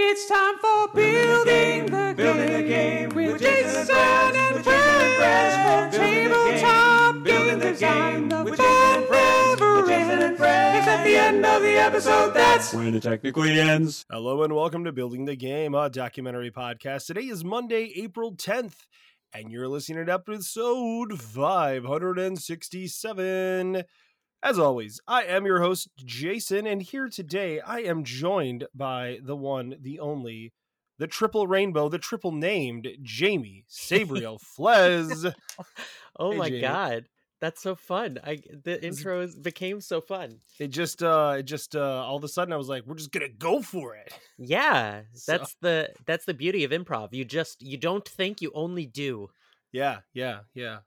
It's time for building the game with Jason and Brad. Tabletop game design, the fun never ends. At the end of the episode, that's when it technically ends. Hello and welcome to Building the Game, a documentary podcast. Today is Monday, April 10th, and you're listening to episode 567. As always, I am your host, Jason, and here today I am joined by the one, the only, the triple rainbow, the triple named Jamie Sabriel Flez. Oh Hey, my Jamie. god, that's so fun! I the intros became so fun. It just, uh, it just, uh, all of a sudden I was like, we're just gonna go for it. Yeah, So- that's the that's the beauty of improv. You just you don't think, you only do. Yeah, yeah, yeah.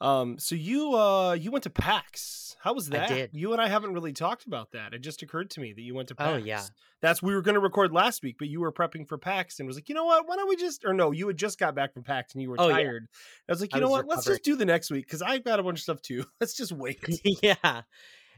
Um, so you uh you went to PAX. How was I that? did. You and I haven't really talked about that. It just occurred to me that you went to PAX. Oh, yeah. That's we were gonna record last week, but you were prepping for PAX and was like, you know what, why don't we just or no, you had just got back from PAX and you were Oh, yeah. tired. I was like, you I know what, let's just do the next week because I've got a bunch of stuff too. Let's just wait. yeah,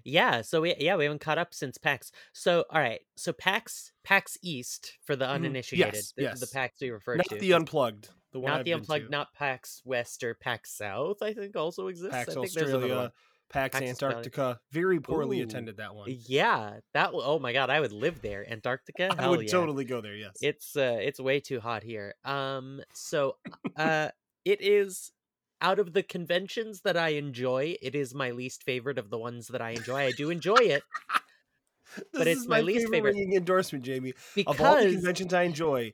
yeah. So we yeah we haven't caught up since PAX. So all right, so PAX PAX East for the Mhm. uninitiated. Yes, the, yes. the PAX we refer Not to. the unplugged. The one not I've the unplugged, not PAX West or PAX South. I think also exists. PAX I think Australia. PAX, PAX Australia. Antarctica. Very poorly Ooh. attended that one. Yeah, that. w- Oh my god, I would live there. Antarctica. I would yeah. totally go there, yes. it's uh it's way too hot here um so uh it is out of the conventions that i enjoy it is my least favorite of the ones that i enjoy i do enjoy it but it's is my least favorite. ringing endorsement, Jamie. of all the conventions I enjoy,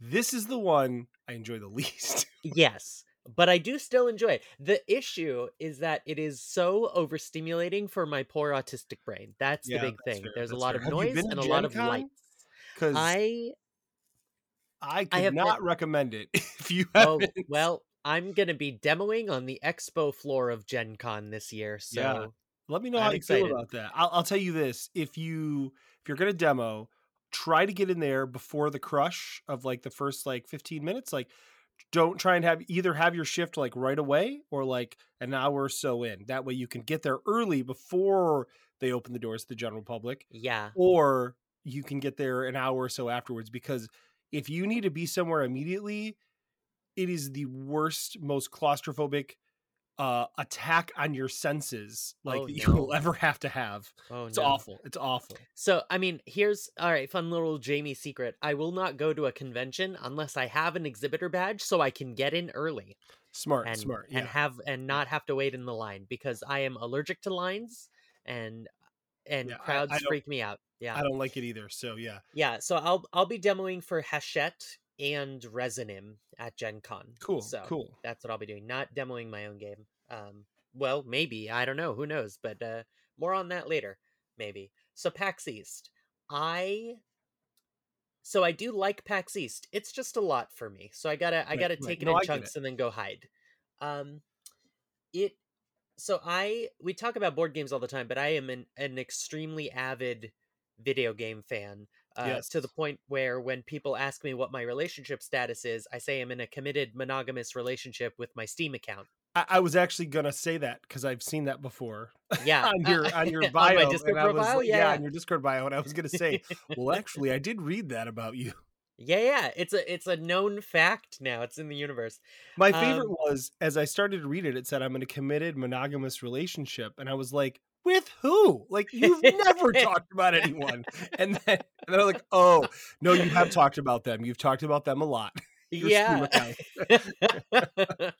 this is the one I enjoy the least. yes but i do still enjoy it the issue is that it is so overstimulating for my poor autistic brain that's Yeah, the big that's thing fair, there's a lot fair. of noise and a lot Gen of Con? lights Because I, i could have been- recommend it if you oh haven't. well i'm gonna be demoing on the expo floor of gen con this year so Yeah. Let me know I'm how you feel about that. I'll, I'll tell you this: if you if you're gonna demo, try to get in there before the crush of like the first like 15 minutes. Like, don't try and have either have your shift like right away or like an hour or so in. That way you can get there early before they open the doors to the general public. yeah or you can get there an hour or so afterwards because if you need to be somewhere immediately it is the worst most claustrophobic uh attack on your senses like Oh, that you will ever have to have Oh it's no. awful it's awful So I mean, here's all right, fun little Jamie secret. I will not go to a convention unless I have an exhibitor badge so I can get in early smart and smart and have and not have to wait in the line because I am allergic to lines and and Yeah, I- I crowds freak me out. Yeah. i don't like it either so yeah Yeah, so I'll I'll be demoing for Hachette and Resonym at Gen Con. cool So cool that's what I'll be doing. Not demoing my own game. Um, well, maybe I don't know. Who knows? But uh, more on that later. Maybe. So PAX East, I. So I do like PAX East. It's just a lot for me. So I gotta I Right, gotta right. take it No, in chunks it. and then go hide. Um, it. So I we talk about board games all the time, but I am an an extremely avid video game fan uh, to the point where when people ask me what my relationship status is, I say I'm in a committed monogamous relationship with my Steam account. I, I was actually gonna say that because I've seen that before Yeah, on your on your on bio. my Discord was like- yeah, on your Discord bio, and I was gonna say, well, actually, I did read that about you. yeah, yeah. It's a it's a known fact now. It's in the universe. My favorite Um, was as I started to read it, it said I'm in a committed monogamous relationship, and I was like, with who? Like you've never talked about anyone, and then and then I'm like, oh no, you have talked about them. You've talked about them a lot. Yeah.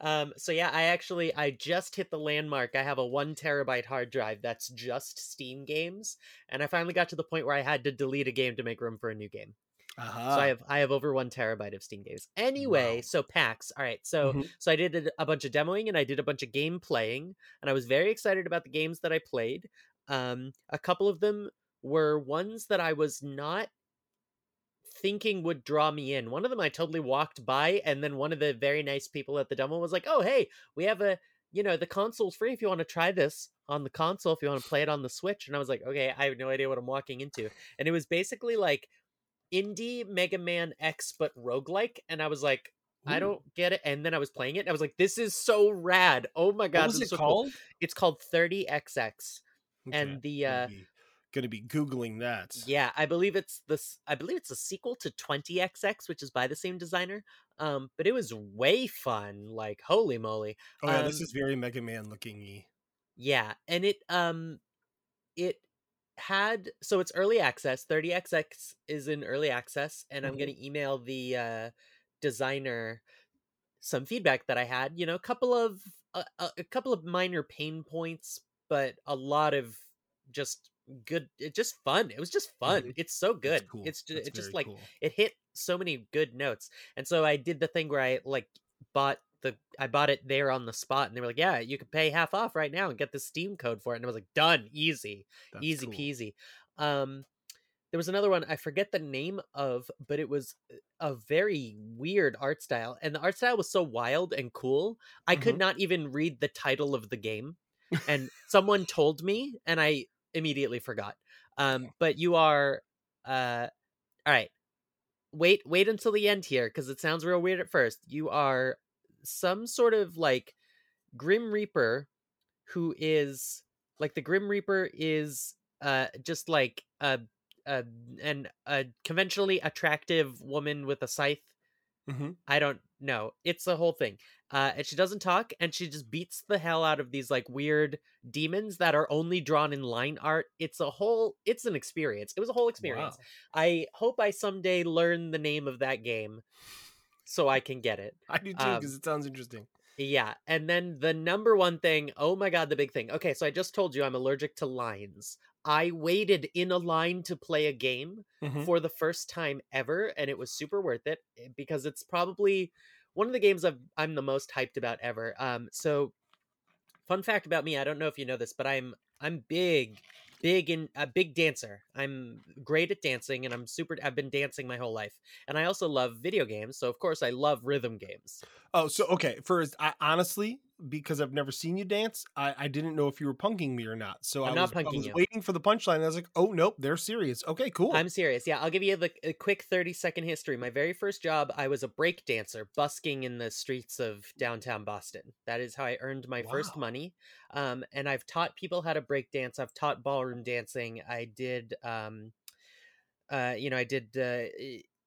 um. So yeah, I actually I just hit the landmark. I have a one terabyte hard drive that's just Steam games, and I finally got to the point where I had to delete a game to make room for a new game. Uh-huh. So I have I have over one terabyte of Steam games. Anyway, Wow. so PAX. All right, so Mhm. so I did a, a bunch of demoing and I did a bunch of game playing, and I was very excited about the games that I played. Um, a couple of them were ones that I was not thinking would draw me in. One of them I totally walked by, and then one of the very nice people at the demo was like, "Oh, hey, we have a." You know, the console's free if you want to try this on the console, if you want to play it on the Switch. And I was like, okay, I have no idea what I'm walking into. And it was basically like indie Mega Man X but roguelike and I was like I don't get it and then I was playing it and I was like this is so rad. Oh my god, What was this it so cool." called? It's called 30XX Okay, and the uh maybe. going to be googling that. Yeah, I believe it's this. I believe it's a sequel to 20XX, which is by the same designer. Um, but it was way fun. Like holy moly! Oh yeah, this Um, is very Mega Man looking. Yeah, and it um, it had so it's early access. 30XX is in early access, and I'm Mhm. gonna email the uh, designer some feedback that I had. You know, a couple of a, a, a couple of minor pain points, but a lot of just good. It just fun. It was just fun. Mhm. It's so good. cool. It's just That's it just like cool. it hit so many good notes. And so I did the thing where I like bought the I bought it there on the spot and they were like, "Yeah, you can pay half off right now and get the Steam code for it." And I was like, "Done, easy, That's easy cool. peasy." Um there was another one I forget the name of, but it was a very weird art style and the art style was so wild and cool. I could Mhm. not even read the title of the game. And someone told me and I immediately forgot. Um but you are uh all right wait wait until the end here because it sounds real weird at first you are some sort of like grim reaper who is like the grim reaper is uh just like a a an a conventionally attractive woman with a scythe. Mhm. i don't know. It's a whole thing. Uh and she doesn't talk and she just beats the hell out of these like weird demons that are only drawn in line art. It's a whole it's an experience. It was a whole experience. Wow. I hope I someday learn the name of that game so I can get it. I do too Um, because it sounds interesting. Yeah. And then the number one thing, oh my god, the big thing. Okay, so I just told you I'm allergic to lines. I waited in a line to play a game Mhm. for the first time ever, and it was super worth it eh, because it's probably one of the games I've, I'm the most hyped about ever. Um, so fun fact about me, I don't know if you know this, but I'm I'm big, big in a big dancer. I'm great at dancing, and I'm super. I've been dancing my whole life, and I also love video games. So of course, I love rhythm games. Oh, so okay. First, I honestly, because I've never seen you dance, I, I didn't know if you were punking me or not. So I'm I not was, I punking was you. waiting for the punchline. And I was like, oh nope, they're serious. Okay, cool. I'm serious. Yeah, I'll give you the a quick 30 second history. My very first job, I was a break dancer, busking in the streets of downtown Boston. That is how I earned my first money. Um, and I've taught people how to break dance. I've taught ballroom dancing. I did, um, uh, you know, I did. Uh,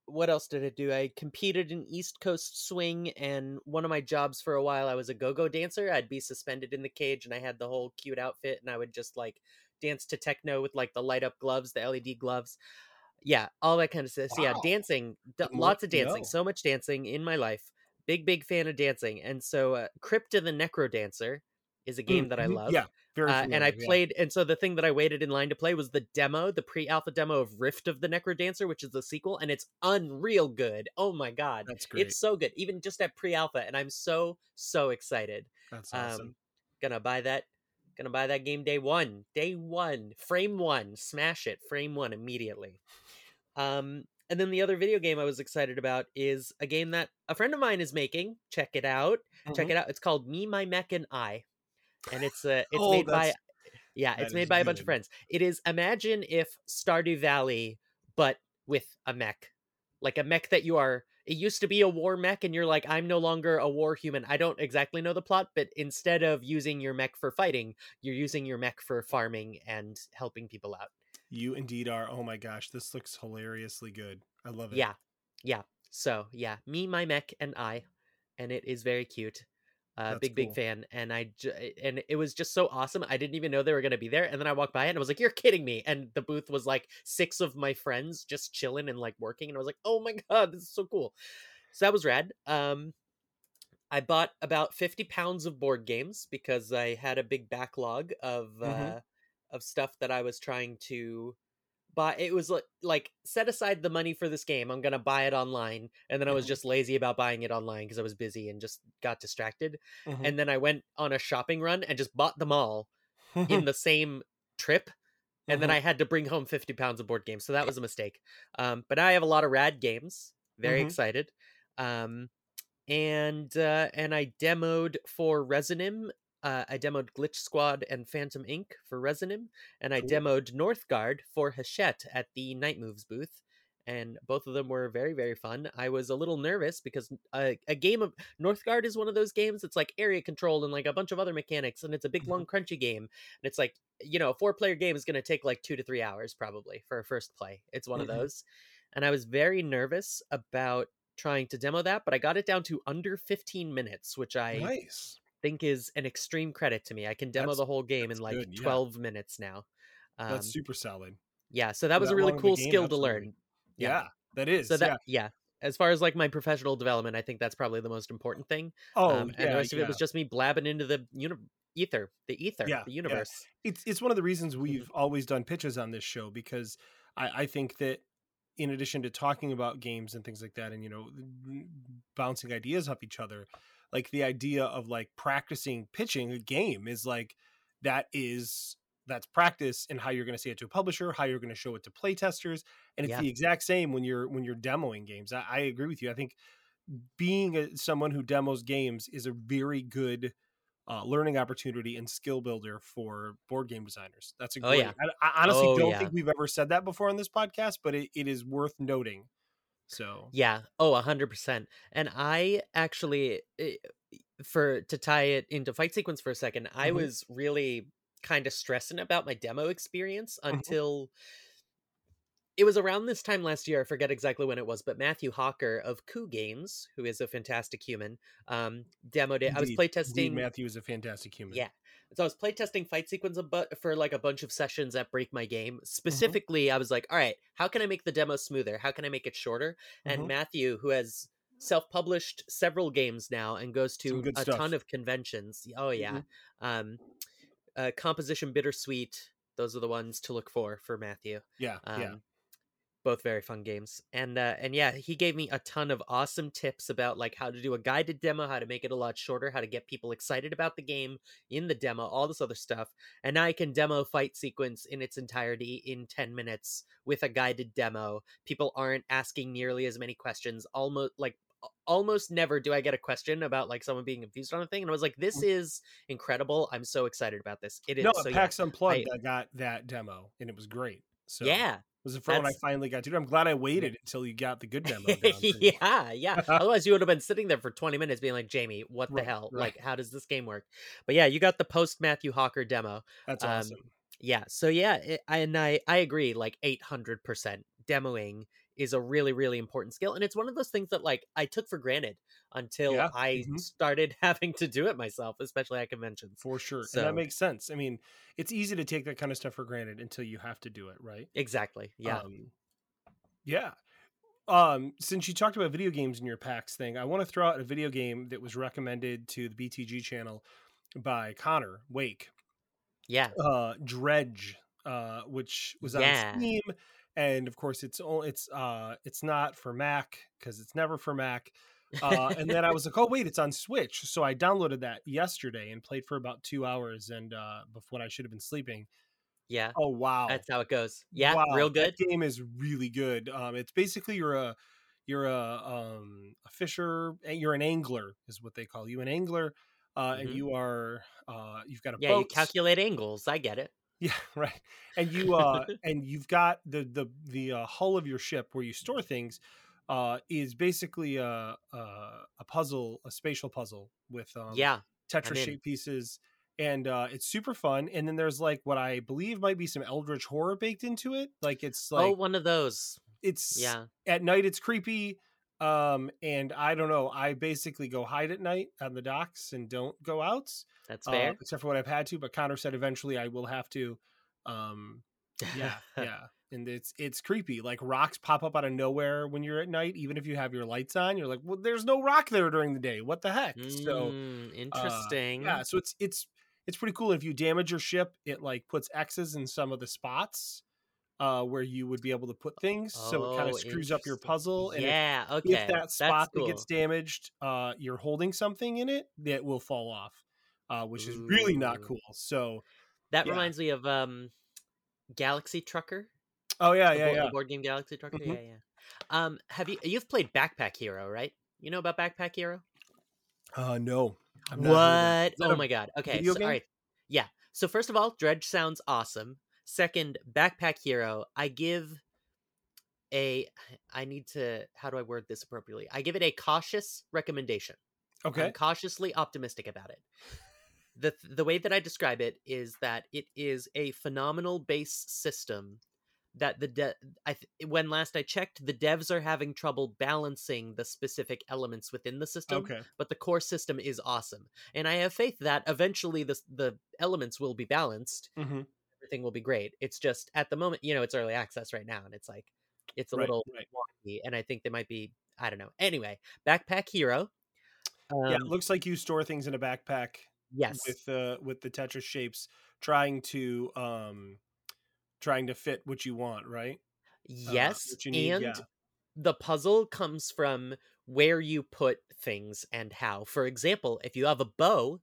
what else did I do? I competed in East Coast swing, and one of my jobs for a while, I was a go-go dancer. I'd be suspended in the cage, and I had the whole cute outfit, and I would just like dance to techno with like the light up gloves, the LED gloves. Yeah, all that kind of stuff. So yeah, dancing, d- lots of dancing, know. so much dancing in my life. Big, big fan of dancing, and so uh, Crypt of the Necro Dancer is a game that I Mhm. love. Yeah, very. Uh, and I yeah. played, and so the thing that I waited in line to play was the demo, the pre-alpha demo of Rift of the Necro Dancer, which is the sequel, and it's unreal good. Oh my god, That's great. it's so good, even just at pre-alpha, and I'm so so excited. That's awesome. Um, gonna buy that, gonna buy that game day one, day one, frame one, smash it, frame one immediately. Um, and then the other video game I was excited about is a game that a friend of mine is making. Check it out. Check Mhm. it out. It's called Me, My Mech, and I, and it's uh, it's Oh, made by yeah, it's made by a bunch of friends. It is imagine if Stardew Valley, but with a mech, like a mech that you are. It used to be a war mech, and you're like, I'm no longer a war human. I don't exactly know the plot, but instead of using your mech for fighting, you're using your mech for farming and helping people out. You indeed are. Oh my gosh, this looks hilariously good. I love it. Yeah, yeah. So yeah, me, my mech, and I, and it is very cute. Uh, big big fan, and I j- and it was just so awesome. I didn't even know they were gonna be there, and then I walked by it and I was like, "You're kidding me!" And the booth was like six of my friends just chilling and like working, and I was like, "Oh my god, this is so cool!" So that was rad. Um, I bought about fifty pounds of board games because I had a big backlog of uh, Mhm. of stuff that I was trying to buy. It was like like set aside the money for this game. I'm gonna buy it online, and then I was Mhm. just lazy about buying it online because I was busy and just got distracted. Mhm. And then I went on a shopping run and just bought them all in the same trip. And then Mhm. I had to bring home 50 pounds of board games. So that was a mistake. Um, but now I have a lot of rad games. Very Mhm. excited. Um, and uh, and I demoed for Resonym. Uh, I demoed Glitch Squad and Phantom Ink. for Resonym, and I Cool. demoed Northgard for Hachette at the Night Moves booth. and both of them were very very fun. I was a little nervous because a, a game of Northgard is one of those games. that's like area control and like a bunch of other mechanics, and it's a big Mhm. long crunchy game. And it's like you know, a four player game is going to take like two to three hours probably for a first play. It's one of those, and I was very nervous about trying to demo that, but I got it down to under 15 minutes, which I nice. Think is an extreme credit to me. I can demo That's- the whole game in like good, yeah. 12 minutes now. Um, That's super solid. yeah, so that was that a really long of a cool game, skill to learn. Yeah, Yeah. that is. So that yeah. yeah. as far as like my professional development, I think that's probably the most important thing. Oh, um, yeah, and the rest of it was just me blabbing into the uni- ether, the ether, Yeah, the universe. it's it's one of the reasons Mm-hmm. we've always done pitches on this show because I, I think that in addition to talking about games and things like that and you know bouncing ideas off each other like the idea of like practicing pitching a game is like that is that's practice and how you're going to say it to a publisher how you're going to show it to play testers and it's Yeah. the exact same when you're when you're demoing games i, I agree with you i think being a, someone who demos games is a very good uh, learning opportunity and skill builder for board game designers. That's a Oh, great. yeah. I, I honestly Oh, don't yeah. think we've ever said that before on this podcast, but it, it is worth noting. So Yeah. Oh, a hundred percent. And I actually, eh, for to tie it into fight sequence for a second, I Mhm. was really kind of stressing about my demo experience Mhm. until it was around this time last year. I forget exactly when it was, but Matthew Hawker of Coup Games, who is a fantastic human, um, demoed it. I was playtesting. Matthew is a fantastic human. Yeah. So I was playtesting fight sequence a bu- for like a bunch of sessions at Break My Game. Specifically, I was like, all right, how can I make the demo smoother? How can I make it shorter? And Mhm. Matthew, who has self-published several games now and goes to a stuff. ton of conventions. Oh yeah. Um uh composition bittersweet, those are the ones to look for for Matthew. yeah, Um, yeah. Both very fun games and uh and yeah he gave me a ton of awesome tips about like how to do a guided demo how to make it a lot shorter how to get people excited about the game in the demo all this other stuff and now i can demo fight sequence in its entirety in 10 minutes with a guided demo people aren't asking nearly as many questions almost like almost never do i get a question about like someone being confused on a thing and i was like this is incredible i'm so excited about this it is No, so at yeah. PAX Unplugged, I- I, got that demo and it was great. So yeah was the first one I finally got to do. I'm glad I waited until you got the good demo. Down pretty much. yeah, yeah. Otherwise, you would have been sitting there for 20 minutes being like, Jamie, what the Right, hell? right. Like, how does this game work? But yeah, you got the post Matthew Hawker demo. That's Um, awesome. Yeah. So yeah, it, and I, I agree, like 800% demoing is a really, really important skill. And it's one of those things that like I took for granted until Yeah, I mhm. started having to do it myself, especially at conventions. For sure. and so- that makes sense. I mean, it's easy to take that kind of stuff for granted until you have to do it, right? Exactly. Yeah. Um, yeah. Um, since you talked about video games in your PAX thing, I want to throw out a video game that was recommended to the BTG channel by Connor Wake. yeah. Uh, Dredge, uh, which was on Yeah. Steam, and of course it's all it's uh it's not for Mac because it's never for Mac. Uh, and then I was like, oh wait, it's on Switch. So I downloaded that yesterday and played for about two hours, and uh, before I should have been sleeping. yeah. Oh wow, That's how it goes. Yeah. Wow, real good. That game is really good. Um, it's basically you're a you're a um a fisher. and You're an angler, is what they call you, an angler. Uh, and Mhm. you are uh, you've got a Yeah. boat. You calculate angles. I get it. Yeah, right. And you uh, and you've got the the the uh, hull of your ship where you store things. Uh, is basically a, a a puzzle, a spatial puzzle with um, yeah. Tetris shaped pieces, and uh, it's super fun. And then there's like what I believe might be some Eldritch horror baked into it. Like it's like oh, one of those. it's Yeah. at night it's creepy um and i don't know i basically go hide at night on the docks and don't go out That's uh, fair. except for what i've had to but connor said eventually i will have to um yeah yeah and it's it's creepy like rocks pop up out of nowhere when you're at night even if you have your lights on you're like well there's no rock there during the day what the heck so Mm, uh, interesting. yeah so it's it's it's pretty cool if you damage your ship it like puts x's in some of the spots uh where you would be able to put things so it kind Oh, of screws up your puzzle and if, yeah. okay. if that spot That's that gets damaged uh you're holding something in it that will fall off uh which is really not cool so That yeah. reminds me of um, Galaxy Trucker. Oh yeah the yeah board, yeah board game Galaxy Trucker. Mhm. Yeah, yeah. Um, have you you've played Backpack Hero, right? You know about Backpack Hero? uh no What? that. Is that Oh my god. Okay. So, all right. Yeah. So first of all, Dredge sounds awesome. Second, Backpack Hero, I give a I need to how do I word this appropriately? I give it a cautious recommendation. Okay. I'm cautiously optimistic about it. The the way that I describe it is that it is a phenomenal base system that the de- I th- when last I checked the devs are having trouble balancing the specific elements within the system Okay. but the core system is awesome and I have faith that eventually the the elements will be balanced. Hmm everything will be great. It's just at the moment you know it's early access right now and it's like it's a Right, little right. wonky and I think they might be I don't know. Anyway backpack hero yeah, um, it looks like you store things in a backpack yes. with the with the Tetris shapes, trying to um, trying to fit what you want, right? Uh, yes you need, and yeah. the puzzle comes from where you put things and how for example if you have a bow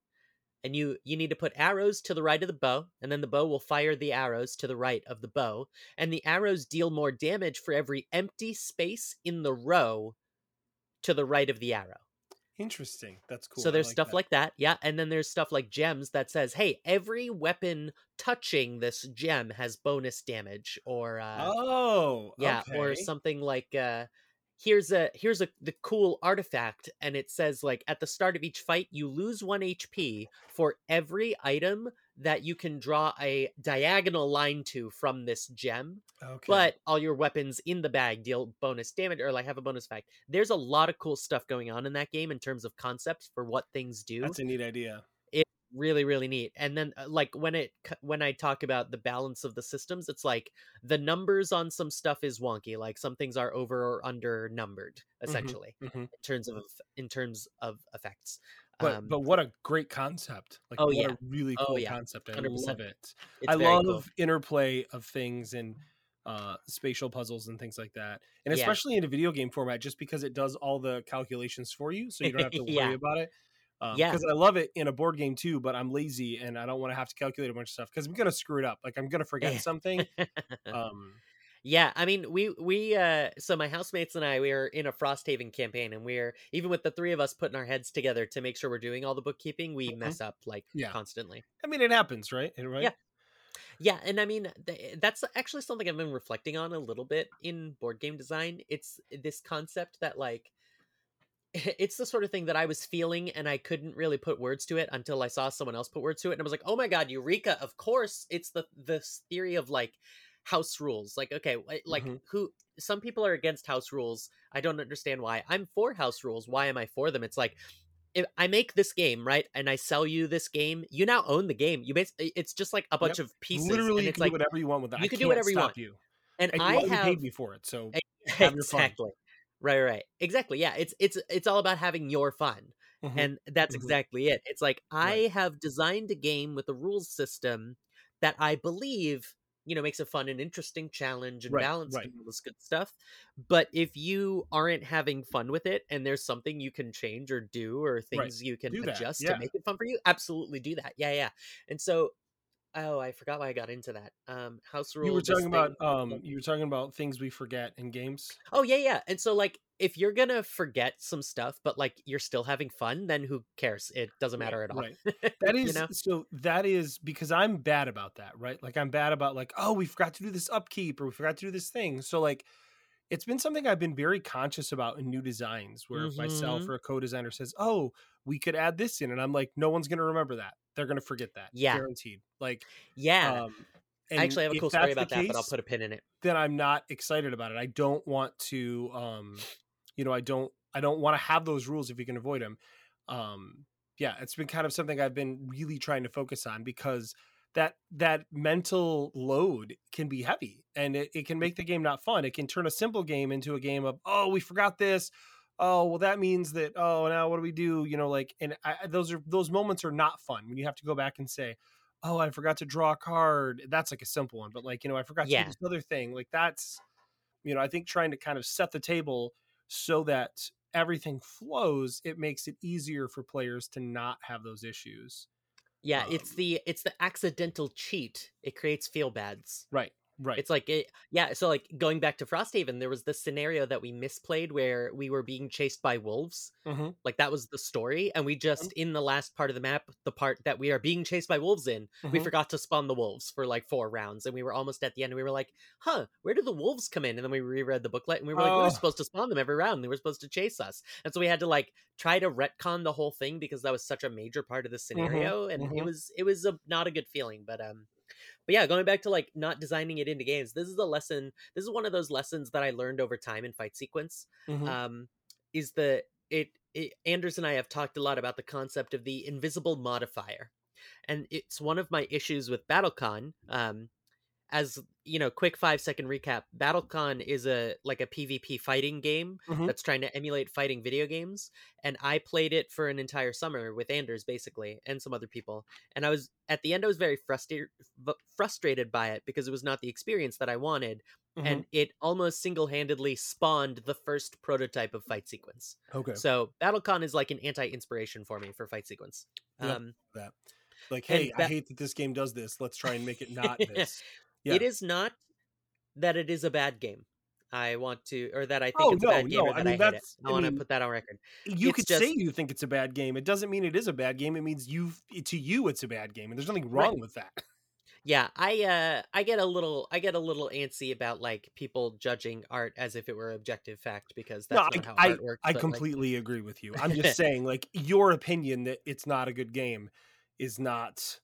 and you you need to put arrows to the right of the bow and then the bow will fire the arrows to the right of the bow and the arrows deal more damage for every empty space in the row to the right of the arrow Interesting. That's cool. so there's like stuff that. like that yeah and then there's stuff like gems that says hey every weapon touching this gem has bonus damage or uh Oh, yeah or something like uh here's a here's a the cool artifact and it says like at the start of each fight you lose 1 hp for every item that you can draw a diagonal line to from this gem Okay. but all your weapons in the bag deal bonus damage or like have a bonus effect there's a lot of cool stuff going on in that game in terms of concepts for what things do that's a neat idea. It's really really neat and then uh, like when it when i talk about the balance of the systems it's like the numbers on some stuff is wonky like some things are over or under numbered essentially Mhm. in terms of in terms of effects But um, but what a great concept! Like Oh, what yeah. a really Oh, cool yeah. concept. I 100%. love it. it's I love cool. interplay of things and uh spatial puzzles and things like that. And Yeah. especially in a video game format just because it does all the calculations for you so you don't have to worry about it. Um, Yeah. because I love it in a board game too, but I'm lazy and I don't want to have to calculate a bunch of stuff because I'm gonna screw it up. Like I'm gonna forget something. Um, yeah i mean we we uh so my housemates and i we are in a frosthaven campaign and we're even with the three of us putting our heads together to make sure we're doing all the bookkeeping we Mhm. mess up like Yeah. constantly I mean, it happens, right? Right? Yeah. Yeah, and I mean th- that's actually something I've been reflecting on a little bit in board game design. It's this concept that like it's the sort of thing that I was feeling and I couldn't really put words to it until I saw someone else put words to it and I was like, "Oh my god, eureka, of course, it's the this theory of like house rules. Like okay, like Mhm. who some people are against house rules. I don't understand why. I'm for house rules. Why am I for them? It's like if I make this game, right, and I sell you this game, you now own the game. You bas- it's just like a bunch of pieces, Literally, and you it's can like, do whatever you want with that. you I can do whatever you stop want. You. and And I you have paid me for it, so have your fun. exactly right, right, exactly. Yeah, it's it's it's all about having your fun, Mhm. and that's Mhm. exactly it. It's like I Right. have designed a game with a rules system that I believe you know makes a fun and interesting challenge and Right, balanced right. and all this good stuff. But if you aren't having fun with it, and there's something you can change or do, or things you can Do that, adjust yeah. to make it fun for you, absolutely do that. Yeah, yeah. And so. Oh, I forgot why I got into that. Um, house rules. you were talking about thing- um, you were talking about things we forget in games. Oh yeah, yeah. And so like if you're gonna forget some stuff, but like you're still having fun, then who cares? It doesn't Right, matter at all. Right. That is You know? so. That is because I'm bad about that, right? Like I'm bad about like, oh, we forgot to do this upkeep or we forgot to do this thing. So like, it's been something I've been very conscious about in new designs. Where if myself or a co-designer says, oh, we could add this in, and I'm like, no one's gonna remember that. They're gonna forget that. Yeah. guaranteed. Like, Yeah. um, I actually have a cool story about that, but I'll put a pin in it. then I'm not excited about it. I don't want to um you know, I don't I don't want to have those rules if you can avoid them. Um yeah, it's been kind of something I've been really trying to focus on because that that mental load can be heavy and it, it can mm. make the game not fun. It can turn a simple game into a game of, oh, we forgot this. Oh, well, that means that, oh, now what do we do? You know, like, and I, those are, those moments are not fun when you have to go back and say, oh, I forgot to draw a card. That's like a simple one, but like, you know, I forgot to Yeah. do this other thing. Like, that's, you know, I think trying to kind of set the table so that everything flows, it makes it easier for players to not have those issues. Yeah, it's Um, the it's the accidental cheat. It creates feel bads. Right. Right. It's like it, yeah, so like going back to Frosthaven, there was this scenario that we misplayed where we were being chased by wolves. Mhm. Like that was the story, and we Mm-hmm. just in the last part of the map, the part that we are being chased by wolves in, we Mhm. forgot to spawn the wolves for like four rounds, and we were almost at the end, and we were like, "Huh, where did the wolves come in?" And then we reread the booklet, and we were like, "We Oh. were supposed to spawn them every round. They were supposed to chase us," and so we had to like try to retcon the whole thing because that was such a major part of the scenario, and it mhm. was it was a, not a good feeling, but um but yeah, going back to like not designing it into games, this is a lesson. This is one of those lessons that I learned over time in fight sequence. Mhm. Um, is the it, it Anders and I have talked a lot about the concept of the invisible modifier, and it's one of my issues with BattleCon. Um, as you know, quick five second recap: BattleCon is a like a PvP fighting game Mhm. that's trying to emulate fighting video games, and I played it for an entire summer with Anders basically and some other people, and I was at the end I was very frustrated frustrated by it because it was not the experience that I wanted, Mhm. and it almost single handedly spawned the first prototype of fight sequence. okay. So BattleCon is like an anti inspiration for me for fight sequence. Yep. Um, that. Like, hey, I hate that this game does this. Let's try and make it not this. Yeah. It is not that it is a bad game. I want to, or that I think Oh, it's a bad game, no, or that I I, hate it. I I want to put that on record. You It's could say you think it's a bad game. It doesn't mean it is a bad game. It means you to you it's a bad game, and there's nothing Right. wrong with that. Yeah, I uh, I get a little, I get a little antsy about like people judging art as if it were objective fact because No, that's I, not how I, art works. I but, like- completely agree with you. I'm just saying, like your opinion that it's not a good game is not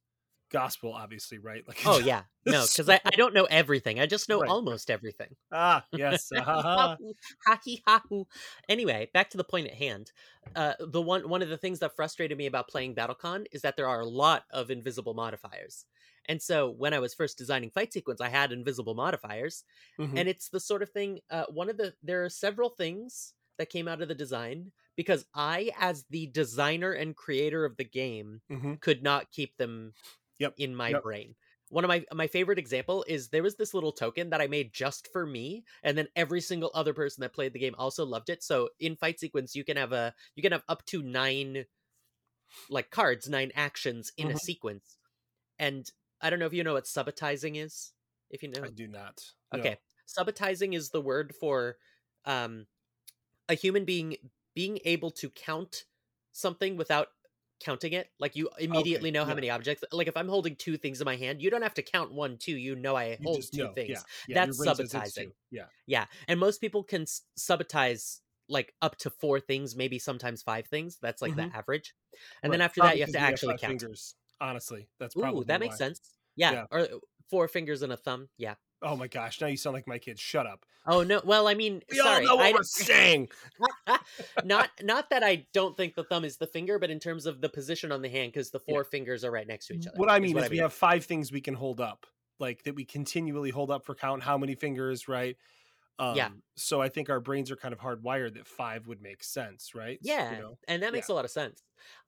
gospel, obviously, right? Like, oh yeah, no, because I, I don't know everything. I just know Right. almost everything. ah, yes, ah, ha, ha. ha hee ha hoo. Anyway, back to the point at hand. Uh, the one one of the things that frustrated me about playing BattleCon is that there are a lot of invisible modifiers. And so when I was first designing fight sequence, I had invisible modifiers, Mhm. and it's the sort of thing. Uh, one of the there are several things that came out of the design because I, as the designer and creator of the game, Mhm. could not keep them Yep, in my yep. brain. One of my my favorite example is there was this little token that I made just for me, and then every single other person that played the game also loved it. So in fight sequence, you can have a you can have up to nine like cards, nine actions in a Mhm. sequence. And I don't know if you know what subitizing is. If you know, I do not. no. Okay. Subitizing is the word for um a human being being able to count something without counting it. Like you immediately know how yeah. many objects. Like if I'm holding two things in my hand, you don't have to count one, two. You know I You hold two know, things. Yeah, yeah, That's your brain says it's subitizing. Yeah. Yeah. And most people can s- subitize like up to four things, maybe sometimes five things. That's like Mhm. the average. And then after Probably that, you have to actually five count. Fingers. Honestly, that's Ooh, probably that makes why. sense. Yeah. Yeah. Or uh, four fingers and a thumb. Yeah. Oh my gosh! Now you sound like my kids. Shut up. Oh no. Well, I mean, We sorry. all know what I we're saying. not not that I don't think the thumb is the finger, but in terms of the position on the hand, because the Yeah. four fingers are right next to each other. What I is mean what is, we have five things we can hold up, like that we continually hold up for count how many fingers, right? Um, Yeah. So I think our brains are kind of hardwired that five would make sense, right? You Yeah, know? and that makes a lot of sense.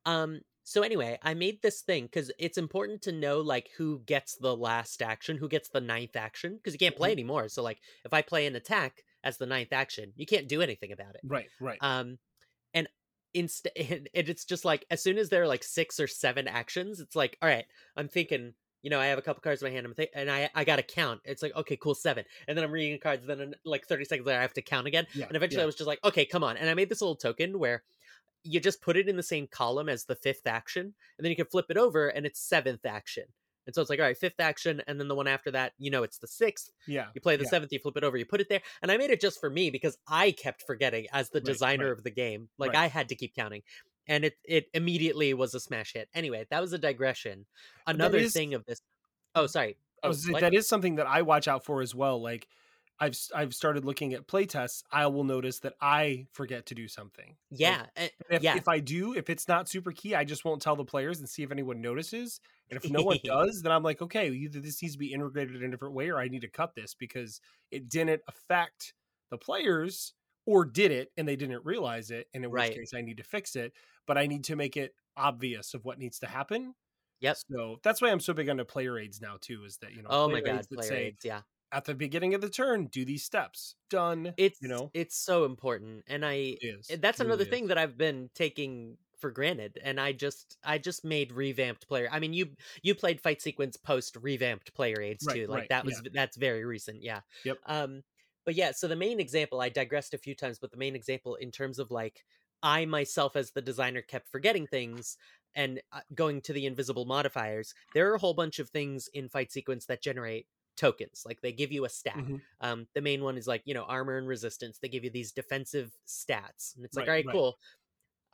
Um, so anyway, I made this thing because it's important to know like who gets the last action, who gets the ninth action, because you can't play Mhm. anymore. So like, if I play an attack as the ninth action, you can't do anything about it. Right. Right. Um, and instead, and it's just like as soon as there are like six or seven actions, it's like, all right, I'm thinking. You know, I have a couple cards in my hand, I'm th- and I I got to count. It's like, okay, cool, seven, and then I'm reading cards. Then in, like 30 seconds later, I have to count again. yeah. And eventually yeah. I was just like, okay, come on. And I made this little token where you just put it in the same column as the fifth action, and then you can flip it over and it's seventh action. And so it's like, all right, fifth action, and then the one after that, you know, it's the sixth. yeah. You play the Yeah. seventh, you flip it over, you put it there. And I made it just for me because I kept forgetting as the Right, designer right. of the game. Like Right. I had to keep counting. And it it immediately was a smash hit. Anyway, that was a digression. Another is- thing of this. Oh, sorry. Oh, was gonna say, what? that is something that I watch out for as well. Like I've I've started looking at playtests. I will notice that I forget to do something. Yeah. eh, and if, yeah. if I do, if it's not super key, I just won't tell the players and see if anyone notices. And if no one does, then I'm like, okay, either this needs to be integrated in a different way, or I need to cut this because it didn't affect the players, or did it and they didn't realize it. And in Right. which case, I need to fix it. But I need to make it obvious of what needs to happen. Yes. So that's why I'm so big on the player aids now too. Is that you know? Oh my god, player say aids, yeah. At the beginning of the turn, do these steps. Done. It's you know, it's so important. And I that's another really thing is. that I've been taking for granted and i just i just made revamped player i mean you you played fight sequence post revamped player aids Right, too like right, that was that's very recent yeah Yep. um but yeah so the main example i digressed a few times but the main example in terms of like i myself as the designer kept forgetting things and uh, going to the invisible modifiers there are a whole bunch of things in fight sequence that generate tokens like they give you a stat Mhm. um the main one is like you know armor and resistance they give you these defensive stats and it's like Right, all right right. cool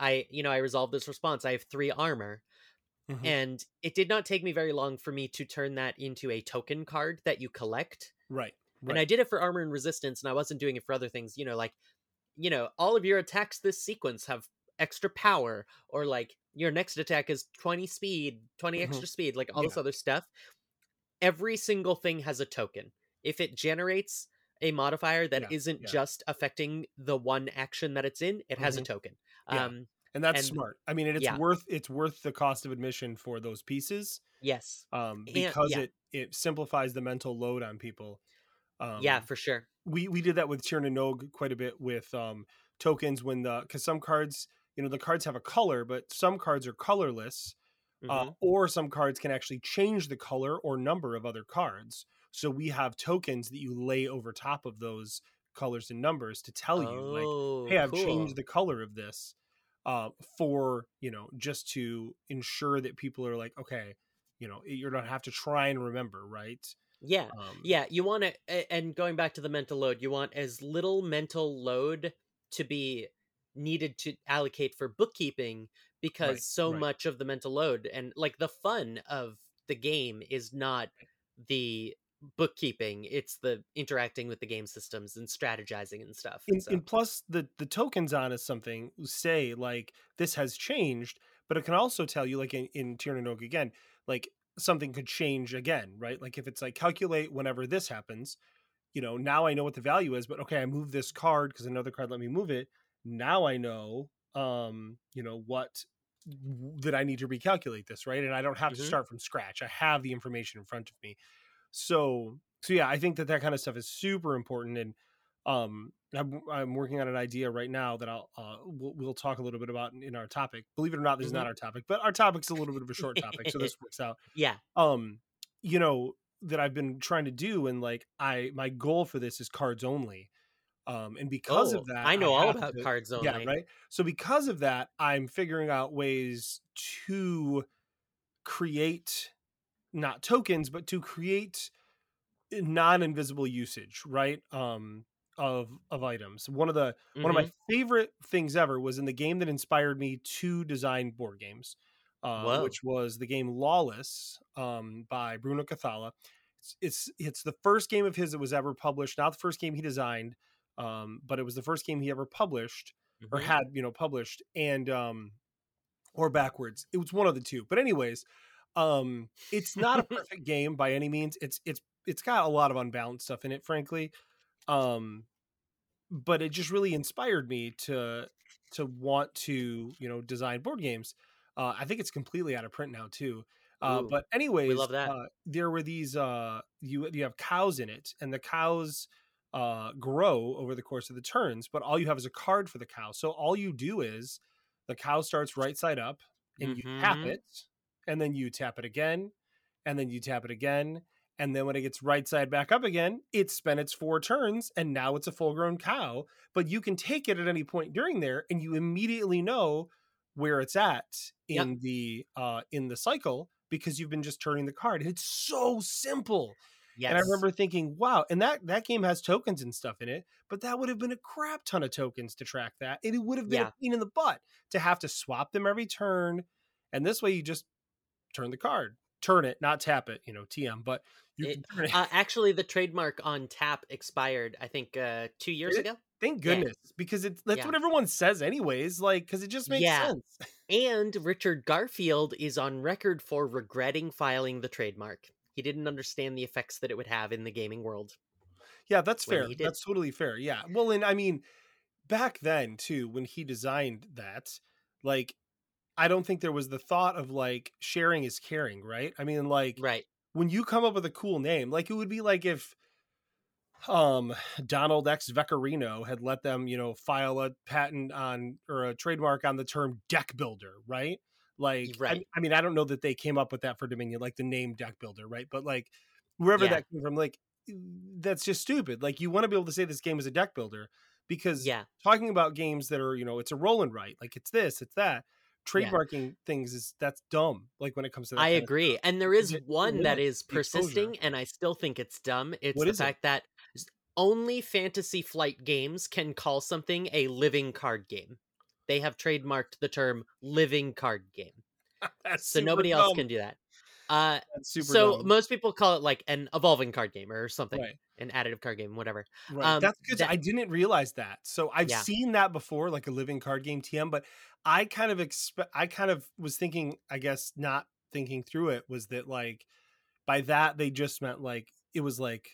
i you know i resolved this response i have three armor Mhm. and it did not take me very long for me to turn that into a token card that you collect right. and i did it for armor and resistance and i wasn't doing it for other things you know like you know all of your attacks this sequence have extra power or like your next attack is 20 speed 20 Mhm. extra speed like all this other stuff every single thing has a token if it generates a modifier that Yeah, not yeah. just affecting the one action that it's in it has a Mhm. token Yeah. um and that's and- smart. I mean, it's worth it's worth the cost of admission for those pieces yes um, And- because yeah. it it simplifies the mental load on people. Um, yeah for sure we we did that with Tierna Nog quite a bit with um, tokens when the because some cards you know the cards have a color, but some cards are colorless, uh, Mhm. or some cards can actually change the color or number of other cards. So we have tokens that you lay over top of those colors and numbers to tell you like oh, hey i've cool. changed the color of this uh, for you know just to ensure that people are like okay you know you don't have to try and remember right yeah um, Yeah, you want to, and going back to the mental load, you want as little mental load to be needed to allocate for bookkeeping because Right, so right. much of the mental load and like the fun of the game is not the bookkeeping, it's the interacting with the game systems and strategizing and stuff. and, so, and plus the the tokens on is something say like this has changed but it can also tell you like in, in Tirnanog again like something could change again right like if it's like calculate whenever this happens you know now i know what the value is but okay i move this card because another card let me move it now i know um you know what that i need to recalculate this right? And i don't have to Mhm. start from scratch i have the information in front of me. So so yeah i think that that kind of stuff is super important and um i'm, I'm working on an idea right now that i'll uh we'll, we'll talk a little bit about in, in our topic. Believe it or not this is not our topic but our topic's a little bit of a short topic so this works out. Yeah, um you know that i've been trying to do and like i my goal for this is cards only um and because Oh, of that I know all about to- cards only. yeah right so because of that i'm figuring out ways to create not tokens but to create non-invisible usage right um of of items one of the one of my Mhm. favorite things ever was in the game that inspired me to design board games uh, which was the game lawless um, by bruno cathala it's, it's it's the first game of his that was ever published not the first game he designed um, but it was the first game he ever published or Mhm. had you know published and um or backwards it was one of the two but anyways um it's not a perfect game by any means it's it's it's got a lot of unbalanced stuff in it frankly um but it just really inspired me to to want to you know design board games uh i think it's completely out of print now too uh Ooh, but anyways we love that. uh, there were these uh you you have cows in it and the cows uh grow over the course of the turns but all you have is a card for the cow so all you do is the cow starts right side up and you tap Mhm. it and then you tap it again and then you tap it again and then when it gets right side back up again it's spent its four turns and now it's a full grown cow but you can take it at any point during there and you immediately know where it's at Yep. in the uh in the cycle because you've been just turning the card it's so simple yes. and I remember thinking, wow, and that that game has tokens and stuff in it, but that would have been a crap ton of tokens to track that. And it would have been Yeah. a pain in the butt to have to swap them every turn. And this way you just turn the card. Turn it, not tap it, you know, TM, but you It- can turn it. uh, actually, the trademark on tap expired. I think uh, two years ago. Thank yeah. goodness. Because it's that's Yeah. what everyone says anyways, like because it just makes Yeah. sense. And Richard Garfield is on record for regretting filing the trademark. He didn't understand the effects that it would have in the gaming world. Yeah, that's fair. That's totally fair. Yeah. Well, and I mean, back then too, when he designed that, like, I don't think there was the thought of like sharing is caring, right? I mean, like, Right. when you come up with a cool name, like it would be like if um Donald X Vaccarino had let them, you know, file a patent on or a trademark on the term deck builder, right? Like, I- Right. I, mean, I don't know that they came up with that for Dominion, like the name deck builder, right? But like, wherever Yeah. that came from, like, that's just stupid. Like, you want to be able to say this game is a deck builder because Yeah. talking about games that are, you know, it's a roll and write, like it's this, it's that. Yeah. Trademarking things is that's dumb. Like when it comes to that, I agree. And there is it one that is the exposure. persisting, and I still think it's dumb. It's What the is it? fact that only Fantasy Flight games can call something a living card game. They have trademarked the term living card game. So nobody else can do that. Uh, super so dumb. most people call it like an evolving card game or something, right. an additive card game, whatever. Right. Um, That's good. that- I didn't realize that. So I've Yeah. seen that before, like a living card game TM, but I kind of expect I kind of was thinking, I guess not thinking through it was that like by that they just meant like it was like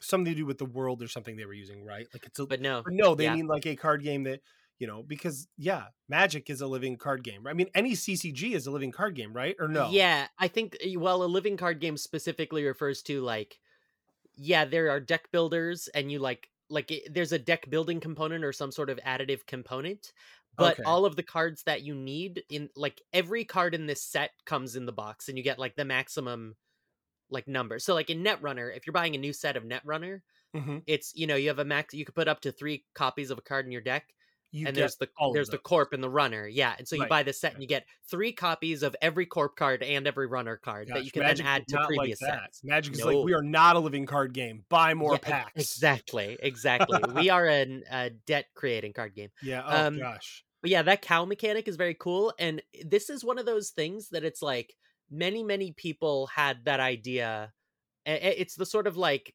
something to do with the world or something they were using, right? Like it's a But no, but no, they yeah. mean like a card game that you know, because yeah, Magic is a living card game. I mean, any CCG is a living card game, right? Or no? Yeah, I think uh, well, a living card game specifically refers to like, yeah, there are deck builders, and you like like it, there's a deck building component or some sort of additive component. But Okay. all of the cards that you need in like every card in this set comes in the box, and you get like the maximum like number. So like in Netrunner, if you're buying a new set of Netrunner, Mhm. it's you know you have a max. You could put up to three copies of a card in your deck, You and there's the there's the corp and the runner yeah and so you Right, buy the set and you get three copies of every corp card and every runner card that you can Magic then add to previous like sets Magic is No. like we are not a living card game. Buy more Yeah, packs. exactly exactly we are an, a debt creating card game Yeah. Oh Um, gosh. but yeah that cow mechanic is very cool and this is one of those things that it's like many many people had that idea it's the sort of like